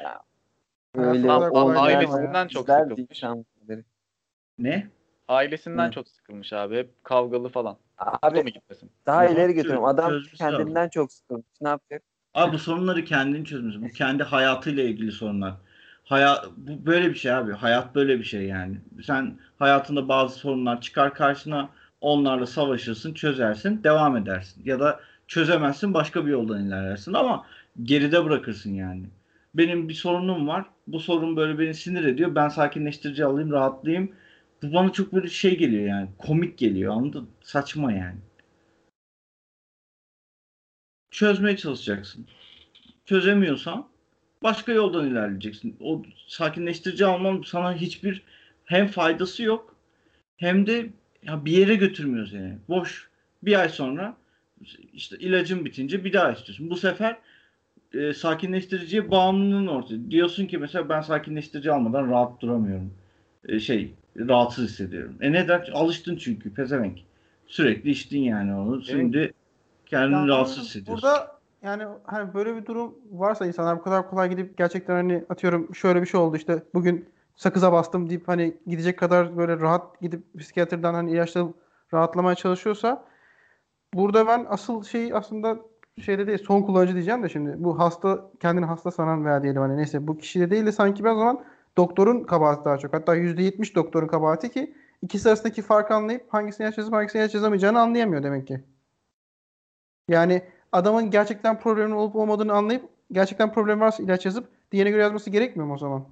Olmayan ailesinden çok sıkılmış. Ne? Ailesinden Hı. çok sıkılmış abi. Hep kavgalı falan. Da Abi mı gitmesin? daha Yok, ileri götürüyorum. Adam kendinden çok sıkılmış. Ne yapacak? Abi bu sorunları kendin çözmesi. Bu kendi hayatıyla ilgili sorunlar. Hayat bu böyle bir şey abi. Hayat böyle bir şey yani. Sen hayatında bazı sorunlar çıkar karşına onlarla savaşırsın, çözersin, devam edersin. Ya da çözemezsin, başka bir yoldan ilerlersin ama geride bırakırsın yani. Benim bir sorunum var. Bu sorun böyle beni sinir ediyor. Ben sakinleştirici alayım, rahatlayayım. Bu bana çok böyle şey geliyor yani. Komik geliyor. Anladın? Saçma yani. Çözmeye çalışacaksın. Çözemiyorsan başka yoldan ilerleyeceksin. O sakinleştirici alman sana hiçbir hem faydası yok hem de ya bir yere götürmüyor seni. Boş. Bir ay sonra işte ilacın bitince bir daha istiyorsun. Bu sefer e, sakinleştiriciye bağımlılığın ortaya. Diyorsun ki mesela ben sakinleştirici almadan rahat duramıyorum. E, şey rahatsız hissediyorum. E neden? Alıştın çünkü pezevenk. Sürekli içtin yani onu. Şimdi kendini Yani rahatsız hissediyorsun. Burada yani hani böyle bir durum varsa insanlar bu kadar kolay gidip gerçekten hani atıyorum şöyle bir şey oldu işte bugün sakıza bastım deyip hani gidecek kadar böyle rahat gidip psikiyatrdan hani ilaçla rahatlamaya çalışıyorsa burada ben asıl şey aslında şeyde değil son kullanıcı diyeceğim de şimdi bu hasta kendini hasta sanan veya diyelim hani neyse bu kişide değil de sanki ben o zaman doktorun kabahati daha çok. Hatta %70 doktorun kabahati ki ikisi arasındaki farkı anlayıp hangisini ilaç yazıp hangisini ilaç yazamayacağını anlayamıyor demek ki. Yani adamın gerçekten problemin olup olmadığını anlayıp gerçekten problem varsa ilaç yazıp diğerine göre yazması gerekmiyor mu o zaman?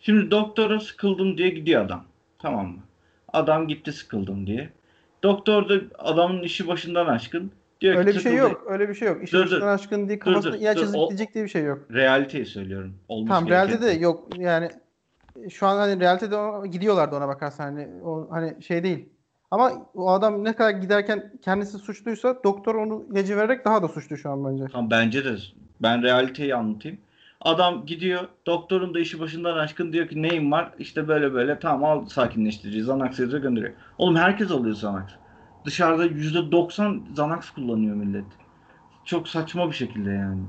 Şimdi doktora sıkıldım diye gidiyor adam. Tamam mı? Adam gitti sıkıldım diye. Doktor da adamın işi başından aşkın. Diyor Öyle ki bir şey yok. Öyle bir şey yok. İşin Dur, dur. başından aşkın diye kafasına dur, ilaç dur. gidecek diye bir şey yok. Realiteyi söylüyorum. Olması Tamam realite de yok. Yani şu an hani realitede gidiyorlardı ona bakarsan hani o hani şey değil. Ama o adam ne kadar giderken kendisi suçluysa doktor onu ilacı vererek daha da suçlu şu an bence. Tamam bence de. Ben realiteyi anlatayım. Adam gidiyor. Doktorun da işi başından aşkın diyor ki neyim var? İşte böyle böyle. Tamam al sakinleştirici. Xanax yazıyor gönderiyor. Oğlum herkes alıyor Xanax. Dışarıda %90 Xanax kullanıyor millet. Çok saçma bir şekilde yani.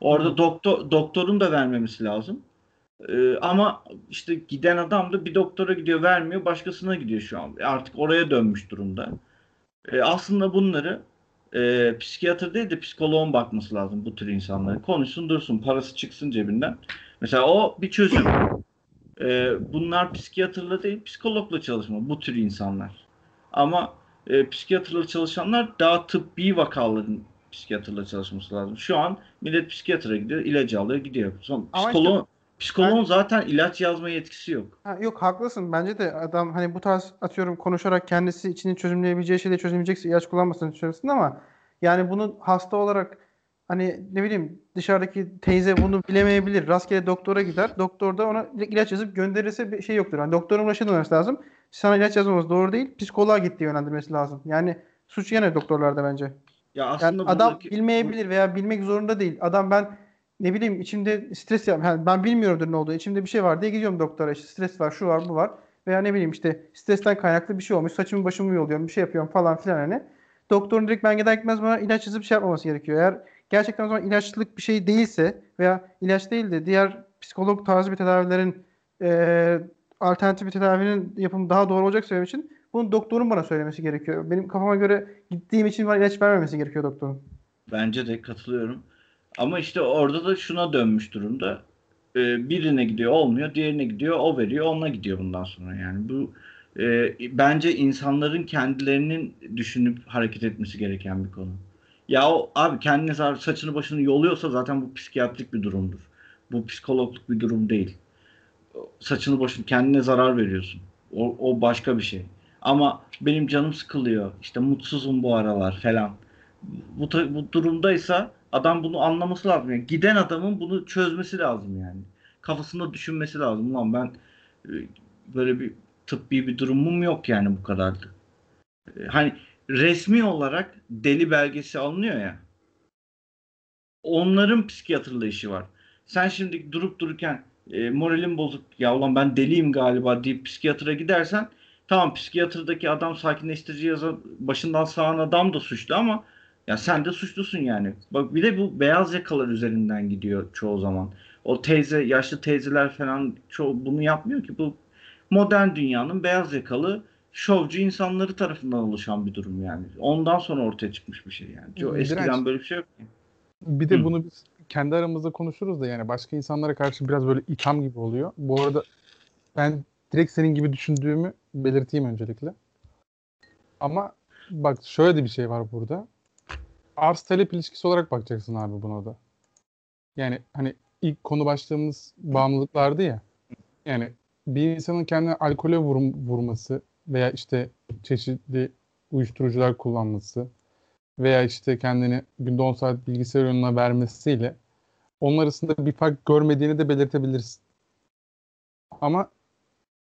Orada doktor doktorun da vermemesi lazım. Ee, ama işte giden adam da bir doktora gidiyor vermiyor başkasına gidiyor şu an. Artık oraya dönmüş durumda. Ee, aslında bunları e, psikiyatr değil de psikoloğun bakması lazım bu tür insanlara. Konuşsun dursun parası çıksın cebinden. Mesela o bir çözüm. Ee, bunlar psikiyatrla değil psikologla çalışma bu tür insanlar. Ama e, psikiyatrla çalışanlar daha tıbbi vakaların psikiyatrla çalışması lazım. Şu an millet psikiyatra gidiyor, ilacı alıyor, gidiyor. Son Ama psikoloğun, psikoloğun zaten ilaç yazma yetkisi yok. Ha, yok haklısın. Bence de adam hani bu tarz atıyorum konuşarak kendisi içini çözümleyebileceği şeyleri çözemeyecekse ilaç kullanmasını söylesin ama yani bunu hasta olarak hani ne bileyim dışarıdaki teyze bunu bilemeyebilir. Rastgele doktora gider. Doktor da ona ilaç yazıp gönderirse bir şey yoktur. Yani doktorun dönmesi lazım. Sana ilaç yazmaması doğru değil. Psikoloğa git diye yönlendirmesi lazım. Yani suç yine doktorlarda bence. Ya Yani aslında adam buradaki- bilmeyebilir veya bilmek zorunda değil. Adam ben ne bileyim içimde stres yap yani ben bilmiyorumdur ne olduğu. İçimde bir şey var diye gidiyorum doktora. İşte stres var, şu var, bu var. Veya ne bileyim işte stresten kaynaklı bir şey olmuş. Saçımı başımı yoluyorum, bir şey yapıyorum falan filan hani. Doktorun direkt ben gider gitmez bana ilaç yazıp şey yapmaması gerekiyor. Eğer gerçekten o zaman ilaçlık bir şey değilse veya ilaç değil de diğer psikolog tarzı bir tedavilerin eee alternatif bir tedavinin yapımı daha doğru olacak benim için bunu doktorun bana söylemesi gerekiyor. Benim kafama göre gittiğim için bana ilaç vermemesi gerekiyor doktorun. Bence de katılıyorum. Ama işte orada da şuna dönmüş durumda. Ee, birine gidiyor olmuyor, diğerine gidiyor o veriyor, onunla gidiyor bundan sonra. Yani bu e, bence insanların kendilerinin düşünüp hareket etmesi gereken bir konu. Ya o abi kendine saçını başını yoluyorsa zaten bu psikiyatrik bir durumdur. Bu psikologluk bir durum değil. Saçını başını kendine zarar veriyorsun. O, o başka bir şey. Ama benim canım sıkılıyor. işte mutsuzum bu aralar falan bu, bu durumdaysa adam bunu anlaması lazım. Yani giden adamın bunu çözmesi lazım yani. Kafasında düşünmesi lazım. Ulan ben e, böyle bir tıbbi bir durumum yok yani bu kadardı. E, Hani resmi olarak deli belgesi alınıyor ya. Onların psikiyatrla işi var. Sen şimdi durup dururken e, moralin bozuk ya ulan ben deliyim galiba deyip psikiyatra gidersen tamam psikiyatrdaki adam sakinleştirici yazı başından sağan adam da suçlu ama ya sen de suçlusun yani. Bak bir de bu beyaz yakalar üzerinden gidiyor çoğu zaman. O teyze, yaşlı teyzeler falan çoğu bunu yapmıyor ki. Bu modern dünyanın beyaz yakalı şovcu insanları tarafından oluşan bir durum yani. Ondan sonra ortaya çıkmış bir şey yani. Çok Direnç. eskiden böyle bir şey yok. ki. Bir de Hı. bunu biz kendi aramızda konuşuruz da yani başka insanlara karşı biraz böyle itham gibi oluyor. Bu arada ben direkt senin gibi düşündüğümü belirteyim öncelikle. Ama bak şöyle de bir şey var burada. Arz talep ilişkisi olarak bakacaksın abi buna da. Yani hani ilk konu başlığımız bağımlılıklardı ya. Yani bir insanın kendine alkole vurum- vurması veya işte çeşitli uyuşturucular kullanması veya işte kendini günde 10 saat bilgisayar önüne vermesiyle onun arasında bir fark görmediğini de belirtebilirsin. Ama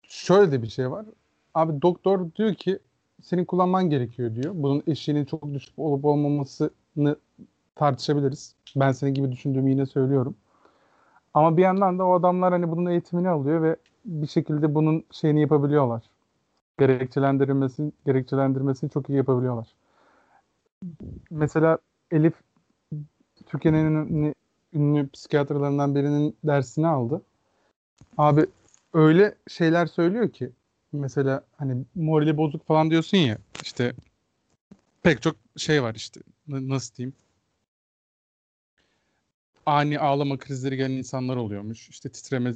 şöyle de bir şey var. Abi doktor diyor ki senin kullanman gerekiyor diyor. Bunun eşiğinin çok düşük olup olmamasını tartışabiliriz. Ben senin gibi düşündüğümü yine söylüyorum. Ama bir yandan da o adamlar hani bunun eğitimini alıyor ve bir şekilde bunun şeyini yapabiliyorlar. Gerekçelendirmesini, gerekçelendirmesini çok iyi yapabiliyorlar. Mesela Elif Türkiye'nin en ünlü, ünlü psikiyatrlarından birinin dersini aldı. Abi öyle şeyler söylüyor ki mesela hani morali bozuk falan diyorsun ya işte pek çok şey var işte N- nasıl diyeyim ani ağlama krizleri gelen insanlar oluyormuş işte titreme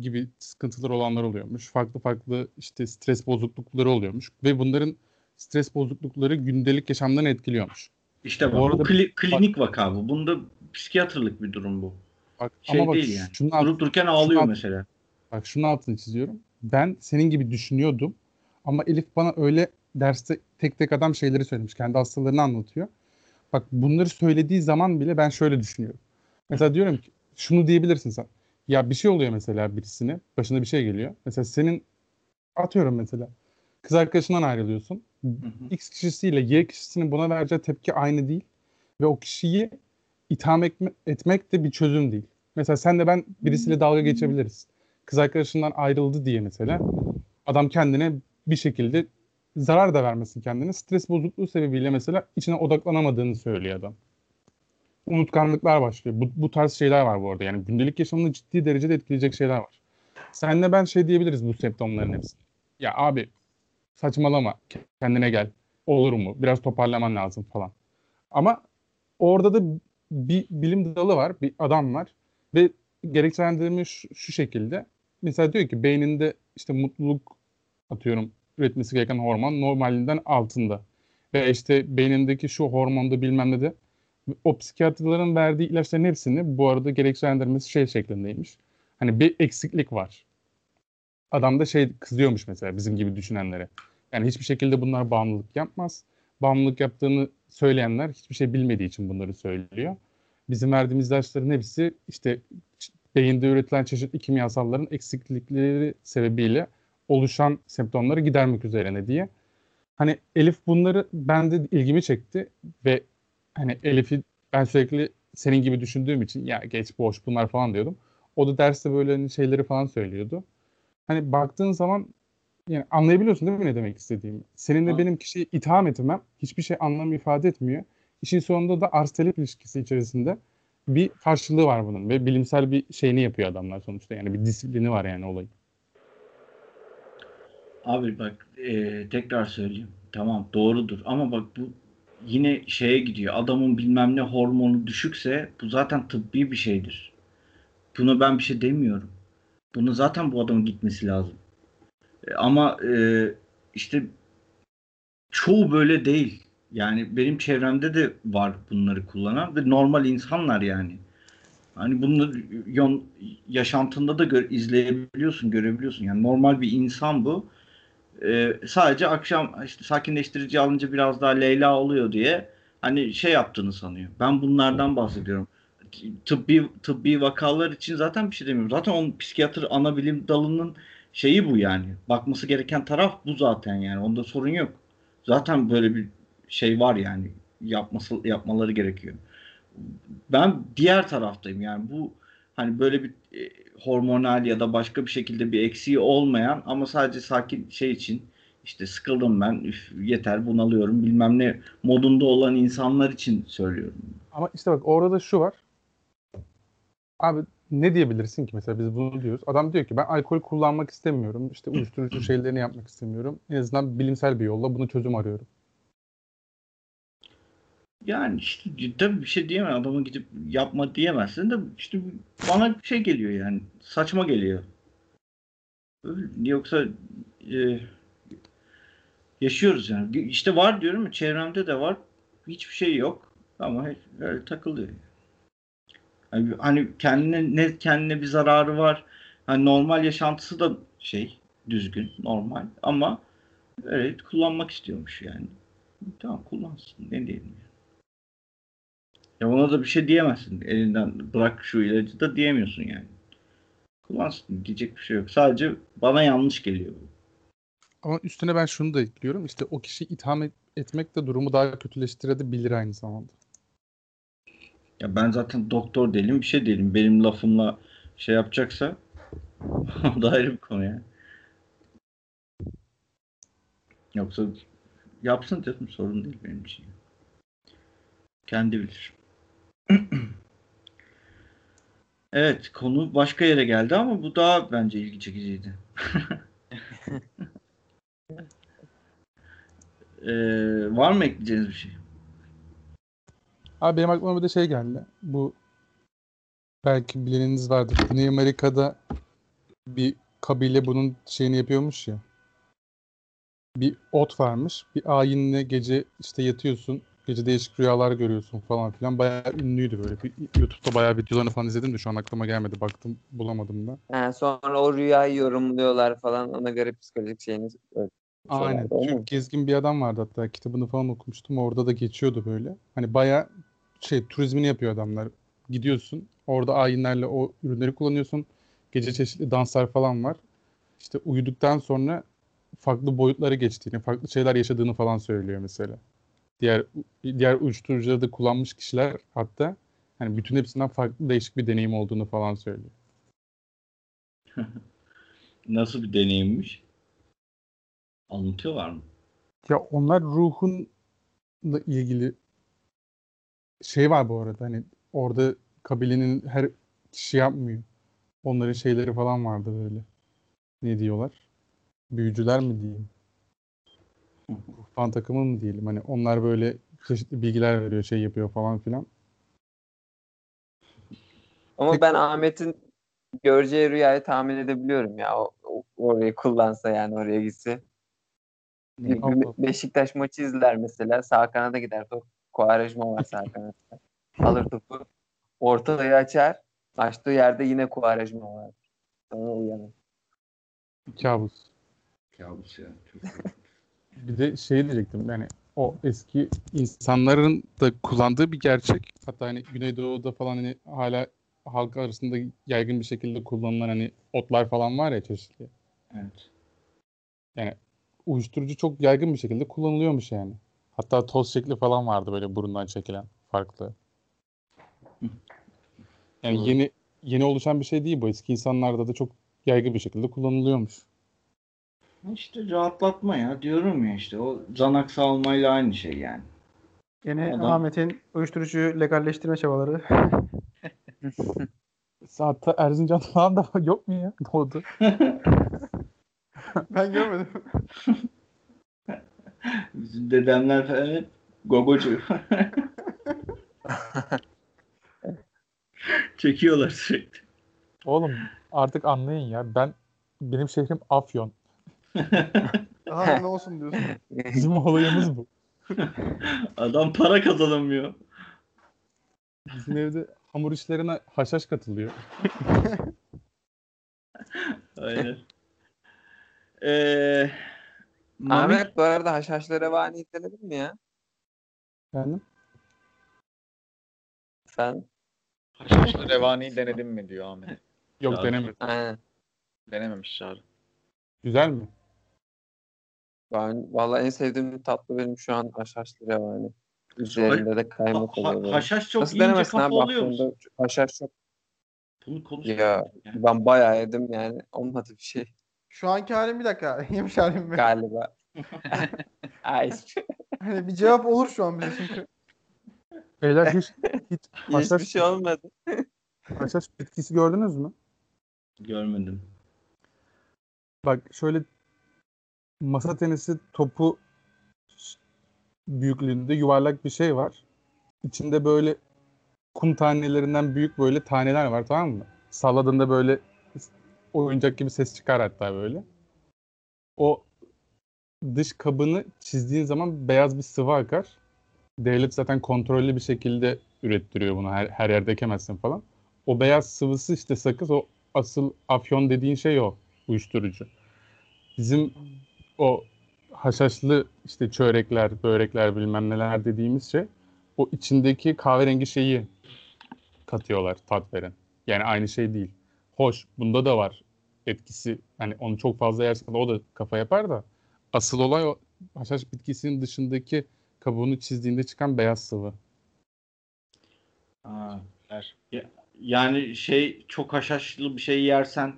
gibi sıkıntılar olanlar oluyormuş farklı farklı işte stres bozuklukları oluyormuş ve bunların stres bozuklukları gündelik yaşamdan etkiliyormuş. İşte bak Bu bu, arada- kli- klinik vaka bu. Bunda psikiyatrlık bir durum bu. Bak, Şey ama bak değil yani. şunun Durup dururken ağlıyor alt- mesela. Bak şunun altını çiziyorum. Ben senin gibi düşünüyordum. Ama Elif bana öyle derste tek tek adam şeyleri söylemiş. Kendi hastalarını anlatıyor. Bak bunları söylediği zaman bile ben şöyle düşünüyorum. Mesela diyorum ki şunu diyebilirsin sen. Ya bir şey oluyor mesela birisine. Başına bir şey geliyor. Mesela senin atıyorum mesela. Kız arkadaşından ayrılıyorsun. Hı hı. X kişisiyle Y kişisinin buna vereceği tepki aynı değil. Ve o kişiyi itham etme- etmek de bir çözüm değil. Mesela sen de ben birisiyle dalga geçebiliriz. Kız arkadaşından ayrıldı diye mesela adam kendine bir şekilde zarar da vermesin kendine. Stres bozukluğu sebebiyle mesela içine odaklanamadığını söylüyor adam. Unutkanlıklar başlıyor. Bu, bu tarz şeyler var bu arada. Yani gündelik yaşamını ciddi derecede etkileyecek şeyler var. Senle ben şey diyebiliriz bu semptomların hepsi. Ya abi saçmalama kendine gel. Olur mu? Biraz toparlaman lazım falan. Ama orada da bir bilim dalı var, bir adam var ve gerekçelendirme şu şekilde. Mesela diyor ki beyninde işte mutluluk atıyorum üretmesi gereken hormon normalinden altında. Ve işte beynindeki şu hormonda bilmem ne de o psikiyatrların verdiği ilaçların hepsini bu arada gerekçelendirmesi şey şeklindeymiş. Hani bir eksiklik var. Adam da şey kızıyormuş mesela bizim gibi düşünenlere. Yani hiçbir şekilde bunlar bağımlılık yapmaz. Bağımlılık yaptığını söyleyenler hiçbir şey bilmediği için bunları söylüyor. Bizim verdiğimiz ilaçların hepsi işte beyinde üretilen çeşitli kimyasalların eksiklikleri sebebiyle oluşan semptomları gidermek üzerine diye. Hani Elif bunları bende ilgimi çekti ve hani Elif'i ben sürekli senin gibi düşündüğüm için ya geç boş bunlar falan diyordum. O da derste böyle hani şeyleri falan söylüyordu. Hani baktığın zaman yani anlayabiliyorsun değil mi ne demek istediğimi? Seninle Ha. benim kişiyi itham etmem hiçbir şey anlam ifade etmiyor. İşin sonunda da arz talep ilişkisi içerisinde bir karşılığı var bunun ve bilimsel bir şeyini yapıyor adamlar sonuçta. Yani bir disiplini var yani olayın. Abi bak e, tekrar söyleyeyim. Tamam doğrudur ama bak bu yine şeye gidiyor. Adamın bilmem ne hormonu düşükse bu zaten tıbbi bir şeydir. Buna ben bir şey demiyorum. Bunu zaten bu adamın gitmesi lazım. E, ama e, işte çoğu böyle değil. Yani benim çevremde de var bunları kullanan ve normal insanlar yani. Hani bunları yon, yaşantında da gö- izleyebiliyorsun, görebiliyorsun. Yani normal bir insan bu. Ee, sadece akşam işte sakinleştirici alınca biraz daha Leyla oluyor diye hani şey yaptığını sanıyor. Ben bunlardan bahsediyorum. Tıbbi tıbbi vakalar için zaten bir şey demiyorum. Zaten onun psikiyatr ana bilim dalının şeyi bu yani. Bakması gereken taraf bu zaten yani. Onda sorun yok. Zaten böyle bir şey var yani. Yapması yapmaları gerekiyor. Ben diğer taraftayım yani bu hani böyle bir e, hormonal ya da başka bir şekilde bir eksiği olmayan ama sadece sakin şey için işte sıkıldım ben üf, yeter bunalıyorum bilmem ne modunda olan insanlar için söylüyorum. Ama işte bak orada da şu var. Abi ne diyebilirsin ki mesela biz bunu diyoruz. Adam diyor ki ben alkol kullanmak istemiyorum. İşte uyuşturucu şeylerini yapmak istemiyorum. En azından bilimsel bir yolla bunu çözüm arıyorum. Yani işte tabii bir şey diyemem adama gidip yapma diyemezsin de işte bana şey geliyor yani saçma geliyor. Yoksa e, yaşıyoruz yani. İşte var diyorum ya çevremde de var. Hiçbir şey yok ama öyle takılıyor. Yani hani kendine ne kendine bir zararı var. Hani normal yaşantısı da şey düzgün, normal ama öyle kullanmak istiyormuş yani. Tamam kullansın ne diyelim ya. Ya ona da bir şey diyemezsin. Elinden bırak şu ilacı da diyemiyorsun yani. Kullansın diyecek bir şey yok. Sadece bana yanlış geliyor bu. Ama üstüne ben şunu da ekliyorum. İşte o kişiyi itham et- etmek de durumu daha kötüleştirebilir aynı zamanda. Ya ben zaten doktor değilim, bir şey değilim. Benim lafımla şey yapacaksa o da ayrı bir konu yani. Yoksa yapsın dedim sorun değil benim için. Kendi bilir. Evet, konu başka yere geldi ama bu daha bence ilgi çekiciydi. Ee, var mı ekleyeceğiniz bir şey? Abi benim aklıma bir de şey geldi. Bu belki bileniniz vardır. Güney Amerika'da bir kabile bunun şeyini yapıyormuş ya. Bir ot varmış. Bir ayinle gece işte yatıyorsun. Gece değişik rüyalar görüyorsun falan filan. Bayağı ünlüydü böyle. Bir, YouTube'da bayağı videolarını falan izledim de şu an aklıma gelmedi. Baktım bulamadım da. Ha, sonra o rüyayı yorumluyorlar falan. Ona göre psikolojik şeyini Aynen. Çok gezgin bir adam vardı hatta kitabını falan okumuştum. Orada da geçiyordu böyle. Hani bayağı şey turizmini yapıyor adamlar. Gidiyorsun orada ayinlerle o ürünleri kullanıyorsun. Gece çeşitli danslar falan var. İşte uyuduktan sonra farklı boyutları geçtiğini, farklı şeyler yaşadığını falan söylüyor mesela. Diğer diğer uyuşturucuları da kullanmış kişiler hatta hani bütün hepsinden farklı değişik bir deneyim olduğunu falan söylüyor. Nasıl bir deneyimmiş? Anlatıyorlar mı? Ya onlar ruhunla ilgili şey var bu arada hani orada kabilenin her kişi yapmıyor. Onların şeyleri falan vardı böyle. Ne diyorlar? Büyücüler mi diyeyim? Ruhban takımı mı diyelim? Hani onlar böyle çeşitli bilgiler veriyor, şey yapıyor falan filan. Ama Tek- ben Ahmet'in göreceği rüyayı tahmin edebiliyorum ya. O, o- orayı kullansa yani oraya gitse. Bir Beşiktaş maçı izler mesela. Sağ kanada gider. Top. Kuarejma var sağ kanatta. Alır topu. Ortayı açar. Açtığı yerde yine Kuarejma var. Sonra uyanır. Kabus. Kabus ya. Çok Bir de şey diyecektim yani o eski insanların da kullandığı bir gerçek. Hatta hani Güneydoğu'da falan hani hala halk arasında yaygın bir şekilde kullanılan hani otlar falan var ya çeşitli. evet. Uyuşturucu çok yaygın bir şekilde kullanılıyormuş yani. Hatta toz şekli falan vardı böyle burundan çekilen farklı. Yani yeni yeni oluşan bir şey değil bu. Eski insanlarda da çok yaygın bir şekilde kullanılıyormuş. İşte rahatlatma ya diyorum ya işte o Xanax almayla aynı şey yani. Yine Adam- Ahmet'in uyuşturucuyu legalleştirme çabaları. Hatta Erzincan falan da yok mu ya? Doğdu. ben görmedim. Bizim dedemler falan hep gogocu. Çekiyorlar sürekli. Oğlum artık anlayın ya. Ben benim şehrim Afyon. Daha ne olsun diyorsun. Bizim olayımız bu. Adam para kazanamıyor. Bizim evde hamur işlerine haşhaş katılıyor. Aynen. Ee, Mami- Ahmet bu arada haşhaşlı revani denedin mi ya? Yani Sen? Haşhaşlı revaniyi denedim mi diyor Ahmet. yok denemedim. Aynen. Denememiş Çağrı. Güzel mi? Ben vallahi en sevdiğim tatlı benim şu an haşhaşlı revani. Üzerinde de kaymak Ha- oluyor. ha- böyle. haşhaş çok Nasıl denemezsin kafa abi oluyor musun? Haşhaş çok Bunu konuş. Ya Yani. ben bayağı yedim yani. Olmadı bir şey Şu anki halim bir dakika. Yemiş halim mi? galiba. Ay. Hani bir cevap olur şu an bize çünkü. Beyler hiç, hiç Hiçbir haşhaş, şey olmadı. haşhaş bitkisi gördünüz mü? Görmedim. Bak şöyle masa tenisi topu büyüklüğünde yuvarlak bir şey var. İçinde böyle kum tanelerinden büyük böyle taneler var tamam mı? Salladığında böyle oyuncak gibi ses çıkar hatta böyle. O dış kabını çizdiğin zaman beyaz bir sıvı akar. Devlet zaten kontrollü bir şekilde ürettiriyor bunu. Her, her yerde ekemezsin falan. O beyaz sıvısı işte sakız. O asıl afyon dediğin şey o. Uyuşturucu. Bizim o haşhaşlı işte çörekler, börekler bilmem neler dediğimiz şey o içindeki kahverengi şeyi katıyorlar tat veren. Yani aynı şey değil. Hoş bunda da var etkisi. Hani onu çok fazla yersen o da kafa yapar da asıl olay o haşhaş bitkisinin dışındaki kabuğunu çizdiğinde çıkan beyaz sıvı. Ya- yani şey çok haşhaşlı bir şey yersen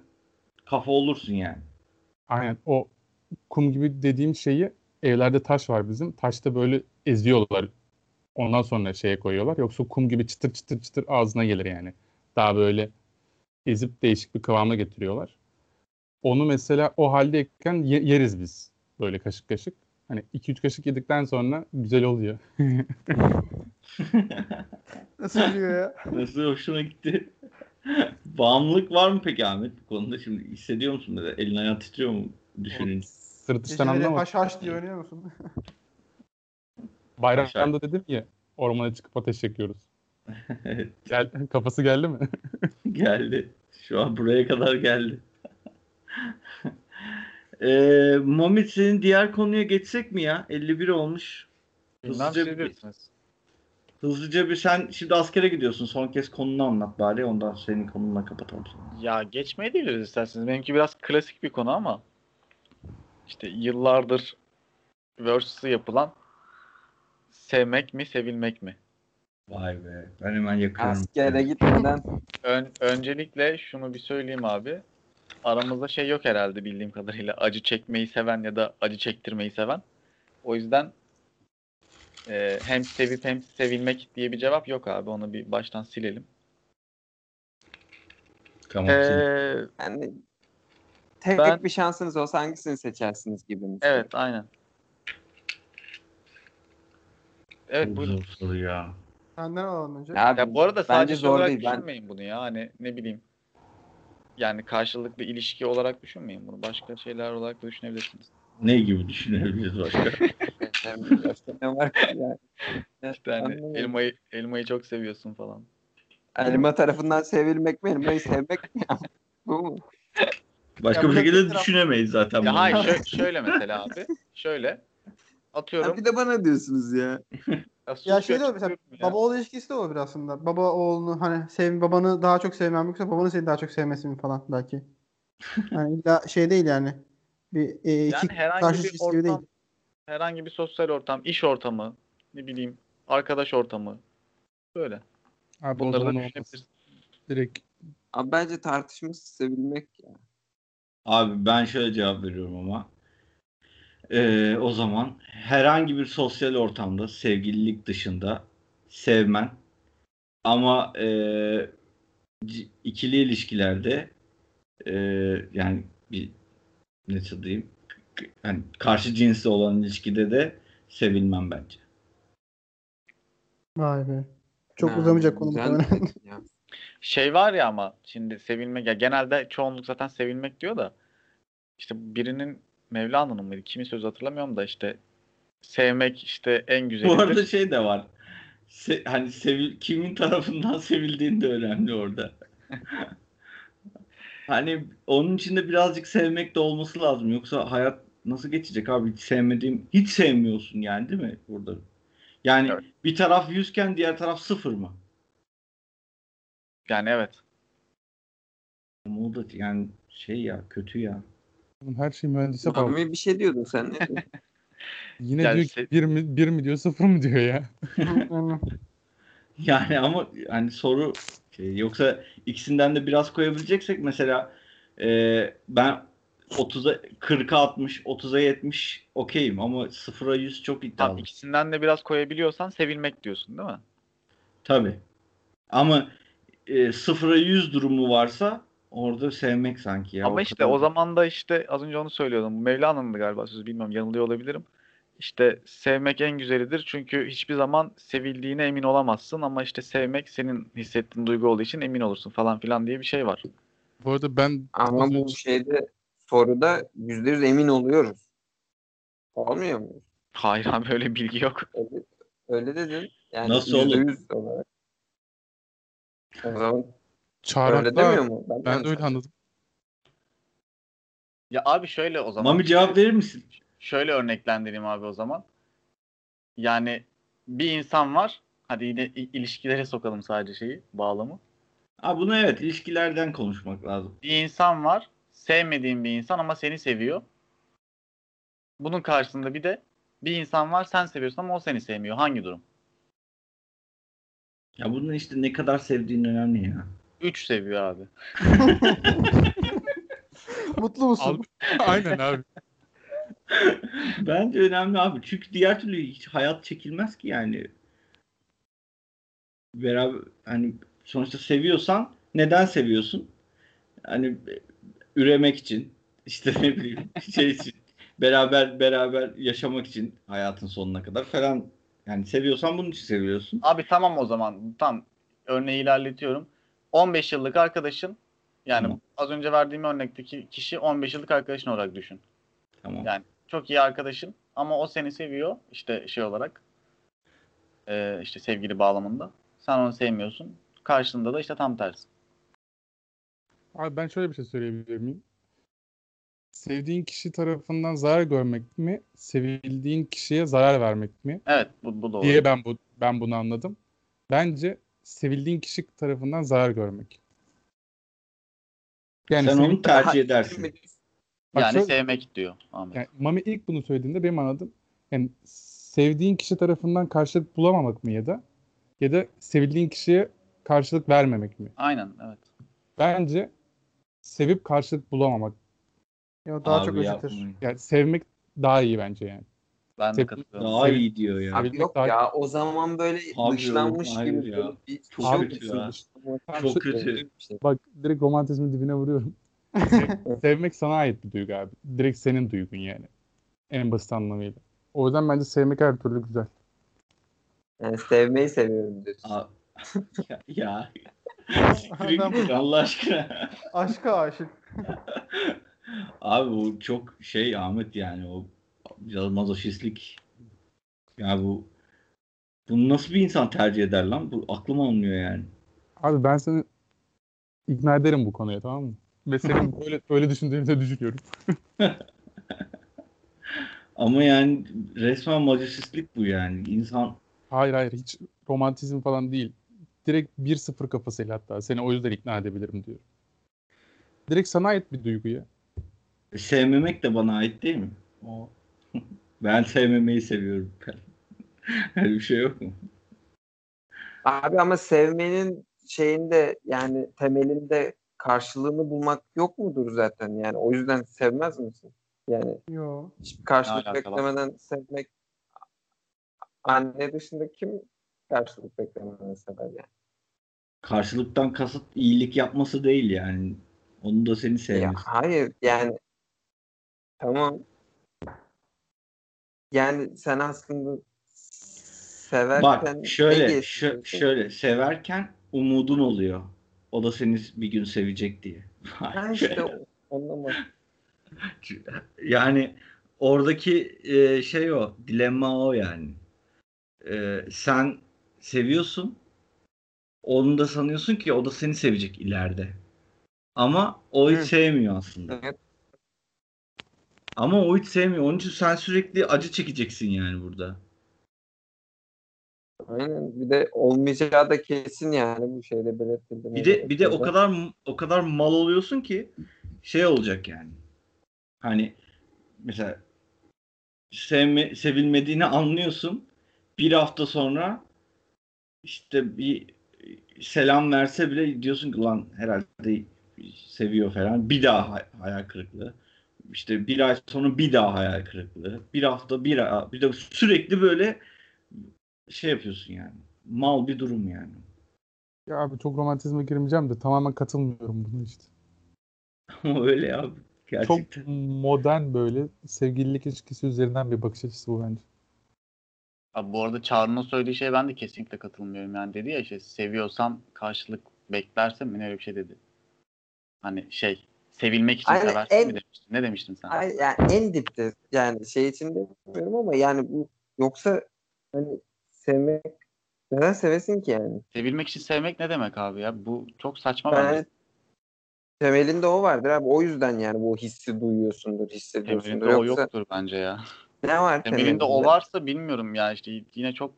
kafa olursun yani. Aynen o kum gibi dediğim şeyi evlerde taş var bizim. Taşta böyle eziyorlar. Ondan sonra şeye koyuyorlar. Yoksa kum gibi çıtır çıtır çıtır ağzına gelir yani. Daha böyle ezip değişik bir kıvama getiriyorlar. Onu mesela o haldeyken ye- yeriz biz. Böyle kaşık kaşık. Hani 2-3 kaşık yedikten sonra güzel oluyor. Nasıl biliyor ya? Nasıl hoşuna gitti? Bağımlılık var mı peki Ahmet bu konuda? Şimdi hissediyor musun? Elin ayağın titriyor mu düşününce? Sırt üstten Geceleri anlamadım. haş haş diye oynuyor musun? Bayramda dedim ya ormana çıkıp ateş yakıyoruz. Evet, Gel, kafası geldi mi? geldi. Şu an buraya kadar geldi. Ee, Mami senin diğer konuya geçsek mi ya? 51 olmuş. Hızlıca siz bir-. Hızlıca bir sen şimdi askere gidiyorsun. Son kez konunu anlat bari. Ondan senin konunla kapatalım. Ya geçmeye de biliriz isterseniz. Benimki biraz klasik bir konu ama işte yıllardır versus'ı yapılan sevmek mi sevilmek mi? Vay be. Ben hemen yakıyorum. Askere gitmeden Ön- öncelikle şunu bir söyleyeyim abi. Aramızda şey yok herhalde bildiğim kadarıyla. Acı çekmeyi seven ya da acı çektirmeyi seven. O yüzden e, hem sevip hem sevilmek diye bir cevap yok abi. Onu bir baştan silelim. Tamam. Ee, yani tek Ben- bir şansınız olsa hangisini seçersiniz gibi mi? evet aynen. Evet buyurun. zor ya. Senden alalım önce. Abi, Ya bu arada sadece zor olarak değil. Ben düşünmeyin bunu ya. Hani ne bileyim. Yani karşılıklı ilişki olarak düşünmeyin bunu. Başka şeyler olarak da düşünebilirsiniz. Ne gibi düşünebiliriz başka? ne var ki yani? İşte hani elmayı, elmayı çok seviyorsun falan. Elma tarafından sevilmek mi? Elmayı sevmek mi? Bu mu? Başka Ya bir şekilde taraf- düşünemeyiz zaten. Ya bunu. hayır şö- şöyle mesela abi. Şöyle. Atıyorum. Ha, bir de bana diyorsunuz ya. Ya, Ya şey de mesela ya. baba oğul ilişkisi de olabilir aslında. Baba oğlunu hani sev babanı daha çok sevmem yoksa babanın seni daha çok sevmesi mi falan belki. Yani illa şey değil yani. Bir e, iki Yani herhangi karşı bir gibi değil. ortam, herhangi bir sosyal ortam, iş ortamı, ne bileyim, arkadaş ortamı. Böyle. Abi Bunları da düşünebilirsin. Direkt Abi bence tartışması sevilmek ya. Abi ben şöyle cevap veriyorum ama. Ee, o zaman herhangi bir sosyal ortamda sevgililik dışında sevmen ama e, c- ikili ilişkilerde e, yani bir nasıl diyeyim k- yani karşı cinsle olan ilişkide de sevilmem bence. Vay be. Çok Ha, uzamayacak konu muhtemelen. Şey var ya ama şimdi sevilmek ya genelde çoğunluk zaten sevilmek diyor da işte birinin Mevlana'nın mıydı? Kimin sözü hatırlamıyorum da işte sevmek işte en Bu güzelidir. arada şey de var. Se- hani sevil kimin tarafından sevildiğin de önemli orada. hani onun içinde birazcık sevmek de olması lazım. Yoksa hayat nasıl geçecek abi? Hiç sevmediğim, hiç sevmiyorsun yani değil mi burada? Yani Evet. bir taraf yüzken diğer taraf sıfır mı? Yani evet. O da yani şey ya kötü ya. her şey mühendise bağlı. Mami bir şey diyordun sen. Ne? diyordun? Yine Yani diyor ki se- bir mi, bir mi diyor sıfır mı diyor ya. Yani ama hani soru Şey, yoksa ikisinden de biraz koyabileceksek mesela e, ben 30'a 40'a 60, 30'a 70 okeyim ama 0'a 100 çok iddialı. Tamam, ikisinden de biraz koyabiliyorsan sevilmek diyorsun değil mi? Tabii. Ama e, 0'a 100 durumu varsa orada sevmek sanki ya. Ama o işte kadar- o zaman da işte az önce onu söylüyordum. Bu Mevlana'nın galiba sözü bilmiyorum yanılıyor olabilirim. İşte sevmek en güzelidir çünkü hiçbir zaman sevildiğine emin olamazsın ama işte sevmek senin hissettiğin duygu olduğu için emin olursun falan filan diye bir şey var. Bu arada ben Ama bu şeyde soruda yüzde yüz emin oluyoruz. Olmuyor mu? Hayır abi öyle bilgi yok. Öyle, öyle dedin. Yani Nasıl yüz olarak. O zaman Çağrı öyle demiyor mu? Ben, ben de öyle anladım. Ya abi şöyle o zaman. Mami cevap verir misin? Şöyle örneklendireyim abi o zaman. Yani bir insan var. Hadi yine ilişkilere sokalım sadece şeyi, bağlamı. Ha bunu evet ilişkilerden konuşmak lazım. Bir insan var. Sevmediğin bir insan ama seni seviyor. Bunun karşısında bir de bir insan var sen seviyorsun ama o seni sevmiyor. Hangi durum? Ya bunun işte ne kadar sevdiğin önemli ya. 3 seviyor abi. Mutlu musun? Al- Aynen abi. Bence önemli abi. Çünkü diğer türlü hiç hayat çekilmez ki yani. Beraber hani sonuçta seviyorsan neden seviyorsun? Hani üremek için işte ne bileyim şey için beraber beraber yaşamak için hayatın sonuna kadar falan yani seviyorsan bunun için seviyorsun. Abi tamam o zaman. Tam örneği ilerletiyorum. 15 yıllık arkadaşın yani Tamam. az önce verdiğim örnekteki kişi 15 yıllık arkadaşın olarak düşün. Tamam. Yani çok iyi arkadaşın ama o seni seviyor işte şey olarak e, işte sevgili bağlamında. Sen onu sevmiyorsun. Karşında da işte tam tersi. Abi ben şöyle bir şey söyleyebilir miyim? Sevdiğin kişi tarafından zarar görmek mi, sevildiğin kişiye zarar vermek mi Evet bu, bu doğru. diye ben bu ben bunu anladım. Bence sevildiğin kişi tarafından zarar görmek. Yani Sen onu tercih edersin. Bak yani şöyle- sevmek diyor Ahmet. Yani Mami ilk bunu söylediğinde benim anladım. Yani sevdiğin kişi tarafından karşılık bulamamak mı ya da ya da sevildiğin kişiye karşılık vermemek mi? Aynen evet. Bence sevip karşılık bulamamak. Ya daha Abi çok acıtır. yapmayın. Yani sevmek daha iyi bence yani. Ben de Tep- katılıyorum. Daha iyi diyor ya. Abi yok daha- ya o zaman böyle Abi dışlanmış yok, hayır gibi ya. bir Çok şey kötü ya. Çok kötü. Bak direkt romantizmin dibine vuruyorum. Sev- Sevmek sana ait bir duygu abi. Direkt senin duygun yani. En basit anlamıyla. O yüzden bence sevmek her türlü güzel. Yani sevmeyi seviyorum diyorsun. Ya, ya. Allah aşkına. aşka aşık. Abi bu çok şey Ahmet yani o biraz mazoşistlik. Ya bu bunu nasıl bir insan tercih eder lan? Bu aklım almıyor yani. Abi ben seni ikna ederim bu konuya tamam mı? Ve senin böyle böyle düşündüğünü de düşünüyorum. Ama yani resmen mazoşistlik bu yani. İnsan Hayır hayır hiç romantizm falan değil. Direkt 1-0 kafasıyla hatta. Seni o yüzden ikna edebilirim diyorum. Direkt sana ait bir duygu ya. Sevmemek de bana ait değil mi? O. ben sevmemeyi seviyorum. Öyle bir şey yok mu? Abi ama sevmenin şeyinde yani temelinde karşılığını bulmak yok mudur zaten yani o yüzden sevmez misin? Yani Yo. hiçbir karşılık beklemeden sevmek anne dışında kim karşılık beklemeden sever yani? Karşılıktan kasıt iyilik yapması değil yani. Onu da seni Ya sevmesi. hayır yani tamam yani sen aslında severken Bak şöyle şö- şöyle severken umudun oluyor. O da seni bir gün sevecek diye. Ha işte mı? yani oradaki e, şey o, dilemma o yani. E, sen seviyorsun. Onu da sanıyorsun ki o da seni sevecek ileride. Ama o hiç Hı. sevmiyor aslında. Evet. Ama o hiç sevmiyor. Onun için sen sürekli acı çekeceksin yani burada. Aynen. Bir de olmayacağı da kesin yani bu şeyde belirtildi. Bir de bir de o kadar o kadar mal oluyorsun ki şey olacak yani. Hani mesela sevme, sevilmediğini anlıyorsun. Bir hafta sonra işte bir selam verse bile diyorsun ki lan herhalde seviyor falan. Bir daha hay- hayal kırıklığı. İşte bir ay sonra bir daha hayal kırıklığı. Bir hafta bir ay, bir de sürekli böyle şey yapıyorsun yani. Mal bir durum yani. Ya abi çok romantizme girmeyeceğim de tamamen katılmıyorum buna işte. Ama öyle ya. Gerçekten. Çok modern böyle sevgililik ilişkisi üzerinden bir bakış açısı bu bence. Abi bu arada Çağrı'nın söylediği şeye ben de kesinlikle katılmıyorum. Yani dedi ya işte seviyorsam karşılık beklersem mi ne öyle bir şey dedi. Hani şey sevilmek için Aynen, seversin en- mi demiştin? Ne demiştin sen? Yani en dipte yani şey için demiyorum ama yani bu yoksa hani sevmek neden sevesin ki yani? Sevilmek için sevmek ne demek abi ya? Bu çok saçma Ben bence. temelinde o vardır abi. O yüzden yani bu hissi duyuyorsundur, hissediyorsundur. Temelinde o Yoksa yoktur bence ya. ne var Temelinde o varsa bilmiyorum ya işte yine çok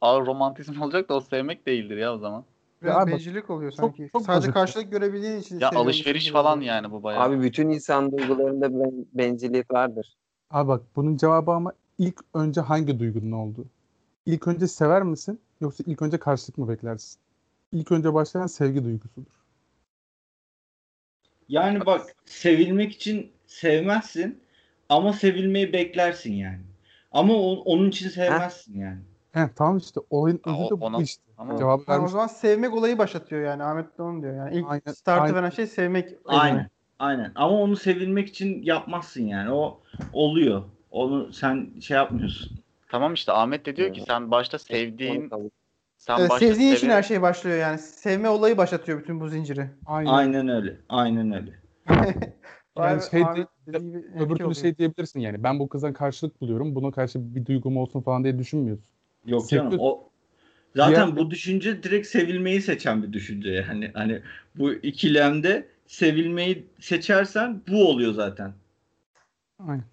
ağır romantizm olacak da o sevmek değildir ya o zaman. Biraz bencillik oluyor çok- sanki. çok Sadece basit. karşılık görebildiğin için Ya alışveriş gibi falan yani bu bayağı. Abi bütün insan duygularında ben, bencillik vardır. Abi bak bunun cevabı ama ilk önce hangi duygunun olduğu. İlk önce sever misin yoksa ilk önce karşılık mı beklersin? İlk önce başlayan sevgi duygusudur. Yani bak sevilmek için sevmezsin ama sevilmeyi beklersin yani. Ama o- onun için sevmezsin yani. He, tamam işte olayın özü de bu ona- işte. Ama Cevabı Ha, o vermiş. zaman sevmek olayı başlatıyor yani. Ahmet de onu diyor yani. İlk Aynen, startı aynen. veren şey sevmek. Aynen. Aynen. Ama onu sevilmek için yapmazsın yani. O oluyor. Onu sen şey yapmıyorsun. tamam işte Ahmet de diyor ki Evet. sen başta sevdiğin sen Evet, başta sevdiğin için her şey başlıyor yani. Sevme olayı başlatıyor bütün bu zinciri. Aynen. Aynen öyle. Aynen öyle. Yani Vay- şey Ahmet de- Öbür etki türlü oluyor. şey diyebilirsin yani. Ben bu kızdan karşılık buluyorum. Buna karşı bir duygum olsun falan diye düşünmüyorsun. Yok canım. O zaten Diğer- bu düşünce direkt sevilmeyi seçen bir düşünce yani. Hani bu ikilemde sevilmeyi seçersen bu oluyor zaten. Aynen.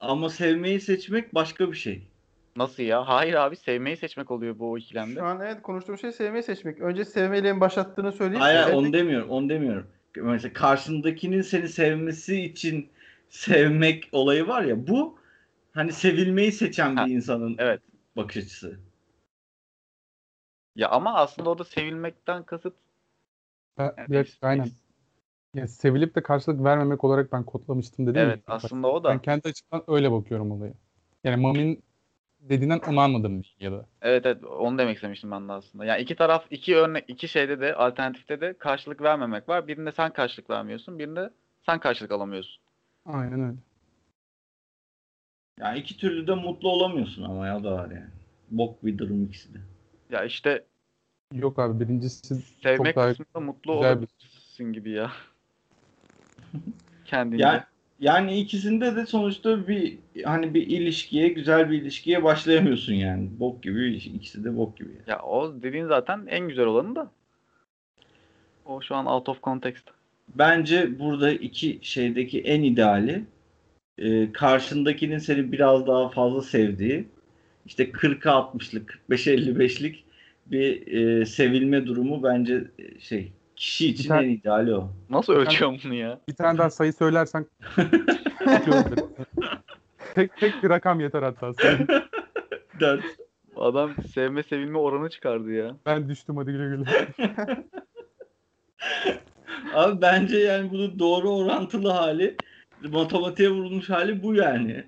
Ama sevmeyi seçmek başka bir şey. Nasıl ya? Hayır abi sevmeyi seçmek oluyor bu ikilemde. Şu an evet konuştuğum şey sevmeyi seçmek. Önce sevmeyle mi başlattığını söyleyip Hayır sevmek- onu demiyorum. Onu demiyorum. Mesela karşındakinin seni sevmesi için sevmek olayı var ya bu hani sevilmeyi seçen Ha, bir insanın Evet. bakış açısı. Ya ama aslında orada sevilmekten kasıt Ben, yani bir- is- aynen. Ya sevilip de karşılık vermemek olarak ben kodlamıştım dedim. ya Evet başta. aslında o da. Ben kendi açımdan öyle bakıyorum olaya. Yani Mami'nin dediğinden onu anladım ya da. Evet evet onu demek istemiştim ben de aslında. Yani iki taraf iki örnek iki şeyde de alternatifte de karşılık vermemek var. Birinde sen karşılık vermiyorsun, birinde sen karşılık alamıyorsun. Aynen öyle. Yani iki türlü de mutlu olamıyorsun ama ya da var yani. Bok bir durum ikisi de. Ya işte Yok abi birincisi sevmek çok daha kısmında mutlu güzel bir- olabilirsin gibi ya. Kendince. Yani yani ikisinde de sonuçta bir hani bir ilişkiye, güzel bir ilişkiye başlayamıyorsun yani. Bok gibi ikisi de bok gibi. Ya o dediğin zaten en güzel olanı da. O şu an out of context. Bence burada iki şeydeki en ideali e, karşındakinin seni biraz daha fazla sevdiği işte 40'a 60'lık 45'e 55'lik bir e, sevilme durumu bence e, şey kişi için tane- en ideali o. Nasıl ölçüyorum bunu ya? Bir tane daha sayı söylersen tek, tek bir rakam yeter hatta. Dört. Adam sevme sevilme oranı çıkardı ya. Ben düştüm hadi güle güle. Abi bence yani bunun doğru orantılı hali matematiğe vurulmuş hali bu yani.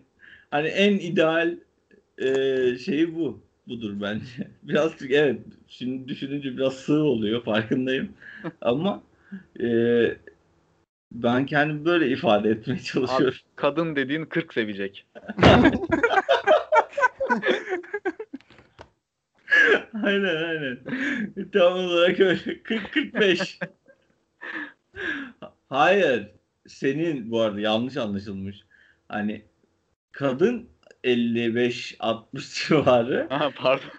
Hani en ideal e, şeyi bu. Budur bence. Biraz evet şimdi düşününce biraz sığ oluyor farkındayım. Ama e, ben kendimi böyle ifade etmeye çalışıyorum. Kadın dediğin 40 sevecek. aynen aynen. Tam olarak öyle. 40-45. Hayır. Senin bu arada yanlış anlaşılmış. Hani kadın 55-60 civarı. Ha pardon.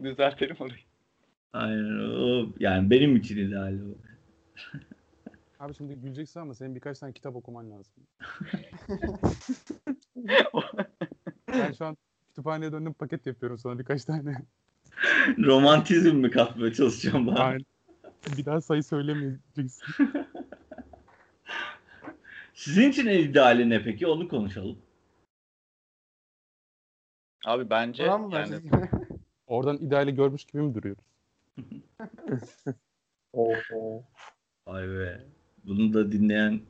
Düzeltelim orayı. Aynen o. Yani benim için ideal o. Abi şimdi güleceksin ama senin birkaç tane kitap okuman lazım. Ben şu an kütüphaneye döndüm paket yapıyorum sana birkaç tane. Romantizm mi katmaya çalışacağım bana? Aynen. Bir daha sayı söylemeyeceksin. Sizin için en ideali ne peki? Onu konuşalım. Abi bence Oran yani? Oradan ideali görmüş gibi mi duruyoruz? Oho. Vay be. Bunu da dinleyen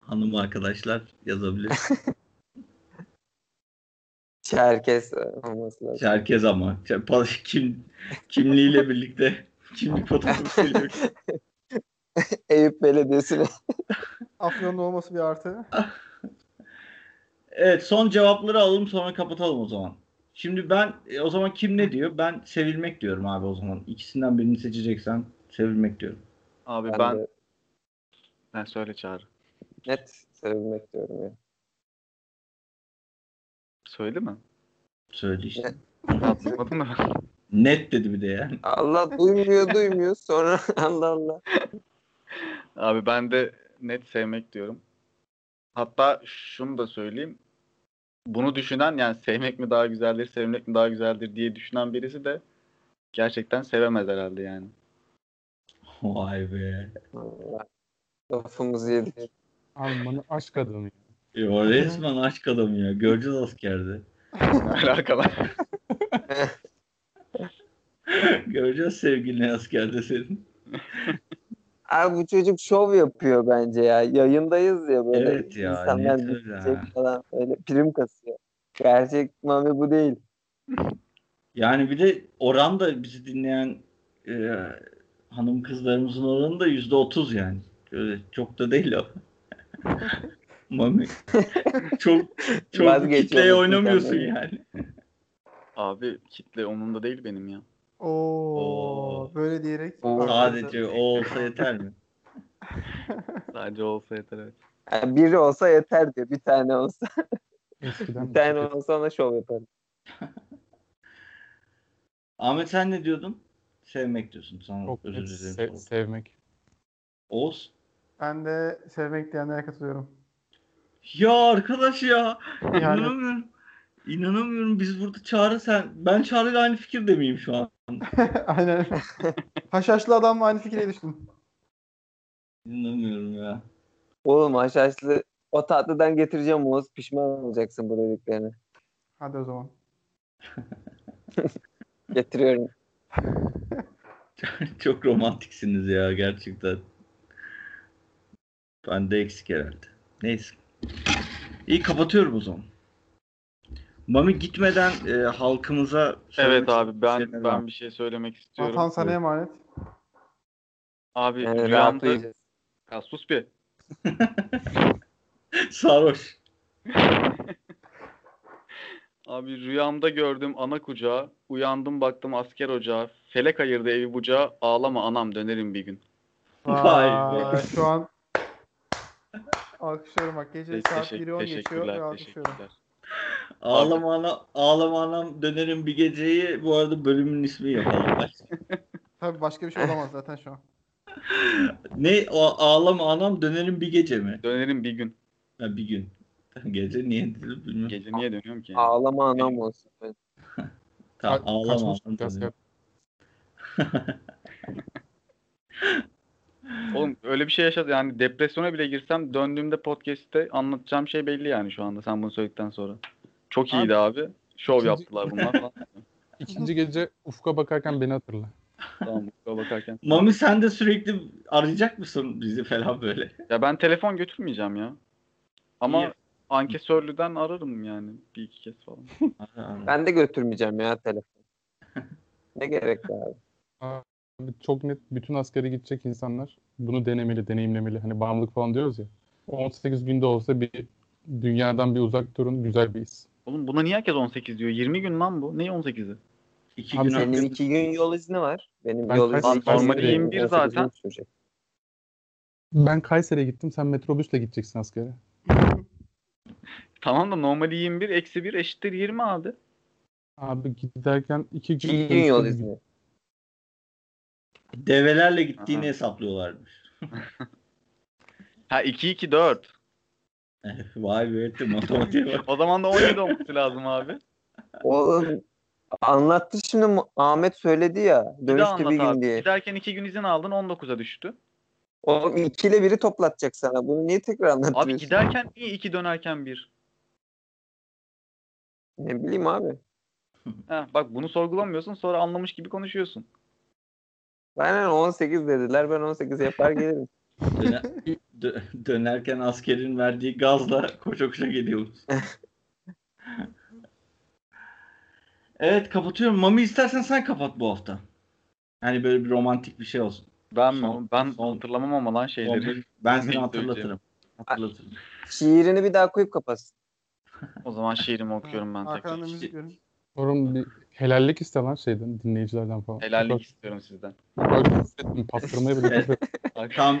hanım arkadaşlar yazabilir. Çerkes olması lazım. Çerkez ama. Kim, kimliğiyle birlikte kimlik fotoğrafı. Eyüp Belediyesi'ne. Afyon'da olması bir artı. Evet son cevapları alalım sonra kapatalım o zaman. Şimdi ben e, o zaman kim ne diyor? Ben sevilmek diyorum abi o zaman. İkisinden birini seçeceksen sevilmek diyorum. Abi Ben, ben de ben söyle çağır. net sevilmek diyorum ya. Söyle mi? Söyle işte. Hatırlamadın mı? Net dedi bir de yani. Allah duymuyor duymuyor sonra Allah Allah. Abi ben de net sevmek diyorum. Hatta şunu da söyleyeyim. Bunu düşünen yani sevmek mi daha güzeldir, sevmek mi daha güzeldir diye düşünen birisi de gerçekten sevemez herhalde yani. Vay be. Lafımızı yedik. Almanı aşk adamı. Yo, resmen aşk adamı ya. Göreceğiz askerde. Alakalı. Göreceğiz sevgilini askerde senin. Abi bu çocuk şov yapıyor bence ya. Yayındayız ya böyle. Evet ya, insanlar öyle falan böyle prim kasıyor. Gerçek Mami bu değil. Yani bir de oran da bizi dinleyen e, hanım kızlarımızın oranı da yüzde otuz yani. Öyle çok da değil o. Mami. çok çok kitleye oynamıyorsun yani. Abi kitle umurumda değil benim ya. Oo, Oo. böyle diyerek. Oo. Sadece o olsa yeter mi? Sadece olsa yeter evet. Yani biri olsa yeter diyor. Bir tane olsa. Eskiden Bir tane olsa ona şov yaparım. Ahmet sen ne diyordun? Sevmek diyorsun. Sana çok özür net dilerim. se- sevmek. Oğuz. Ben de sevmek diyenlere katılıyorum. Ya arkadaş ya. Yani İnanamıyorum. İnanamıyorum. Biz burada Çağrı sen. Ben Çağrı'yla aynı fikirde miyim şu an? aynen. Haşhaşlı adamla aynı fikire düştüm. İnanamıyorum ya. Oğlum haşhaşlı o tatlıdan getireceğim Oğuz. Pişman olacaksın bu dediklerini. Hadi o zaman. Getiriyorum. Çok romantiksiniz ya gerçekten. Bende eksik herhalde. Neyse. İyi kapatıyorum o zaman. Mami gitmeden e, halkımıza Evet abi ben ben bir şey söylemek istiyorum. Vatan sana emanet. Abi rahat rüyamda uyuyacağız. ya sus bir. Sarhoş. Abi rüyamda gördüm ana kucağı. Uyandım baktım asker ocağı. Felek ayırdı evi bucağı. Ağlama anam dönerim bir gün. Vay be. Vay, Şu an alkışlıyorum bak. Gece saat teşekkür- 1'i 10 geçiyor ve teşekkürler, alkışlıyorum. teşekkürler. Ağlama ana, ağlama anam dönerim bir geceyi. Bu arada bölümün ismi yapalım. Tabii başka bir şey olamaz zaten şu an. ne o ağlama anam dönerim bir gece mi? Dönerim bir gün. Ha, bir gün. Gece niye dedi bilmiyorum. Gece niye dönüyorum ki? Ağlama anam olsun. Tamam, Ka- ağlama anam dönerim. Oğlum öyle bir şey yaşadı yani depresyona bile girsem döndüğümde podcast'te anlatacağım şey belli yani şu anda sen bunu söyledikten sonra. Çok iyiydi abi. Şov İkinci- yaptılar bunlar. İkinci gece ufka bakarken beni hatırla. tamam ufka bakarken. Mami sen de sürekli arayacak mısın bizi falan böyle? Ya ben telefon götürmeyeceğim ya. Ama İyi. ankesörlüden ararım yani bir iki kez falan. Ben de götürmeyeceğim ya telefon. ne gerek var abi? Abi çok net bütün askere gidecek insanlar bunu denemeli, deneyimlemeli. Hani bağımlılık falan diyoruz ya. 18 günde olsa bir dünyadan bir uzak durun güzel bir his. Oğlum buna niye herkes 18 diyor? 20 gün lan bu. Ne 18'i? İki Abi gün Senin önce iki gün yol izni var. Benim Ben yol izni normali gün, 21 18 zaten. Ben Kayseri'ye gittim sen metrobüsle gideceksin askere. Tamam da normali 21 eksi 1 eşittir 20 abi. Abi giderken iki gün, İki gün yol izni. develerle gittiğini Aha. hesaplıyorlarmış. Ha 2 2 4. Vay be etti matematiğe bak. O zaman da 17 olması lazım abi. Oğlum anlattı şimdi Ahmet söyledi ya. Bir Dönüşte anlat bir gün abi. diye. Giderken 2 gün izin aldın 19'a düştü. Oğlum iki ile biri toplatacak sana. Bunu niye tekrar anlatıyorsun? Abi giderken niye 2 dönerken 1? Ne bileyim abi. Ha, bak bunu sorgulamıyorsun sonra anlamış gibi konuşuyorsun. Aynen 18 dediler. Ben 18 yapar gelirim. Döner, dö- dönerken askerin verdiği gazla koşa koşa geliyoruz. evet kapatıyorum. Mami istersen sen kapat bu hafta. Yani böyle bir romantik bir şey olsun. Ben mi? Son- ben son- hatırlamam ama lan şeyleri. Ben seni hatırlatırım. Hatırlatırım. Şiirini bir daha koyup kapatsın. O zaman şiirimi okuyorum ben Arkadan tekrar. müzik verin. Oğlum bir helallik iste lan şeyden dinleyicilerden falan. Helallik istiyorum sizden. Bak, küfrettim, Pastırmayı bile küfrettim. Tam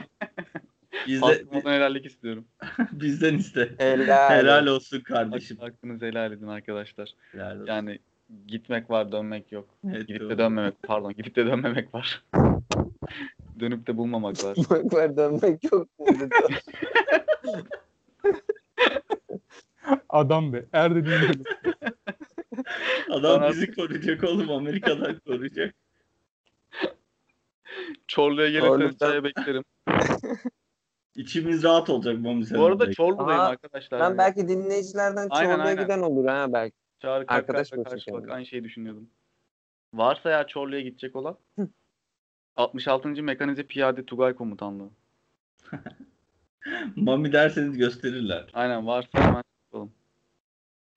bizde, Pastırmadan helallik istiyorum. bizden iste. Helal. Helal olsun kardeşim. Hakkınızı helal edin arkadaşlar. Helal olsun. Yani gitmek var dönmek yok. Evet, Gidip doğru. de dönmemek pardon gidip de dönmemek var. Dönüp de bulmamak var. Bak var dönmek yok. Adam be. Er dediğin gibi. Adam Ben bizi koruyacak oğlum. Amerika'dan koruyacak. Çorlu'ya Çorlu'dan- çaya beklerim. İçimiz rahat olacak Mami sen Bu arada. Çorlu'dayım Aa, arkadaşlar. Ben belki dinleyicilerden Aynen, Çorlu'ya aynen. giden olur ha belki. Çağrı arkadaş arkadaş bulacak karşı bak yani. aynı şeyi düşünüyordum. Varsa ya Çorlu'ya gidecek olan 66. Mekanize Piyade Tugay Komutanlığı. Mami derseniz gösterirler. Aynen varsa hemen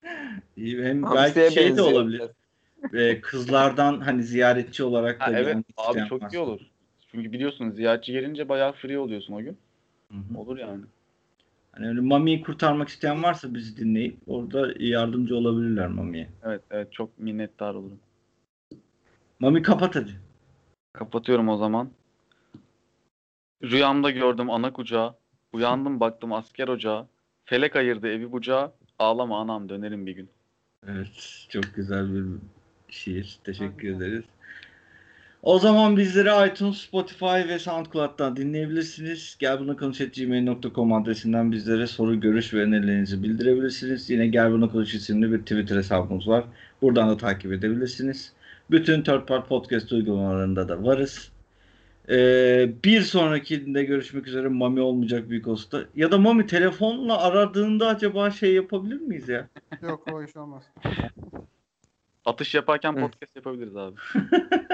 Hamsiye belki şey de olabilir. Ee, kızlardan hani ziyaretçi olarak da Ha, evet gelmek abi çok iyi olur. Çünkü biliyorsunuz ziyaretçi gelince bayağı free oluyorsun o gün. Hı hı. Olur yani. Hani öyle Mami'yi kurtarmak isteyen varsa bizi dinleyip orada yardımcı olabilirler Mami'ye. Evet evet çok minnettar olurum. Mami kapat hadi. Kapatıyorum o zaman. Rüyamda gördüm ana kucağı. Uyandım baktım asker ocağı. Felek ayırdı evi bucağı. Ağlama anam dönerim bir gün. Evet, çok güzel bir şiir. Teşekkür ederiz. O zaman bizleri iTunes, Spotify ve SoundCloud'dan dinleyebilirsiniz. Gel buna konuş gmail.com adresinden bizlere soru, görüş ve önerilerinizi bildirebilirsiniz. Yine Gel konuş isimli bir Twitter hesabımız var. Buradan da takip edebilirsiniz. Bütün third part podcast uygulamalarında da varız. Ee, bir sonrakinde görüşmek üzere Mami olmayacak büyük olsa. Ya da Mami telefonla aradığında acaba şey yapabilir miyiz ya? Yok o iş olmaz. Atış yaparken podcast yapabiliriz abi.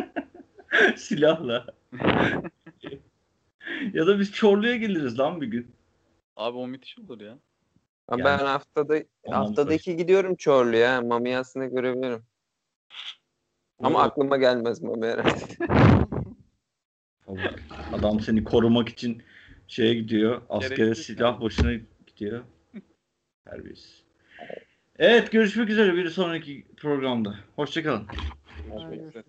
Silahla. ya da biz Çorlu'ya geliriz lan bir gün. Abi o müthiş olur ya. Yani- ben haftada Tamam, haftada iki gidiyorum Çorlu'ya. Mami'yi aslında görebilirim. Ama aklıma gelmez Mami herhalde. Adam seni korumak için şeye gidiyor. Askere Gerekli. silah başına gidiyor. Terbiyesiz. Evet görüşmek üzere bir sonraki programda. Hoşçakalın. Üzere.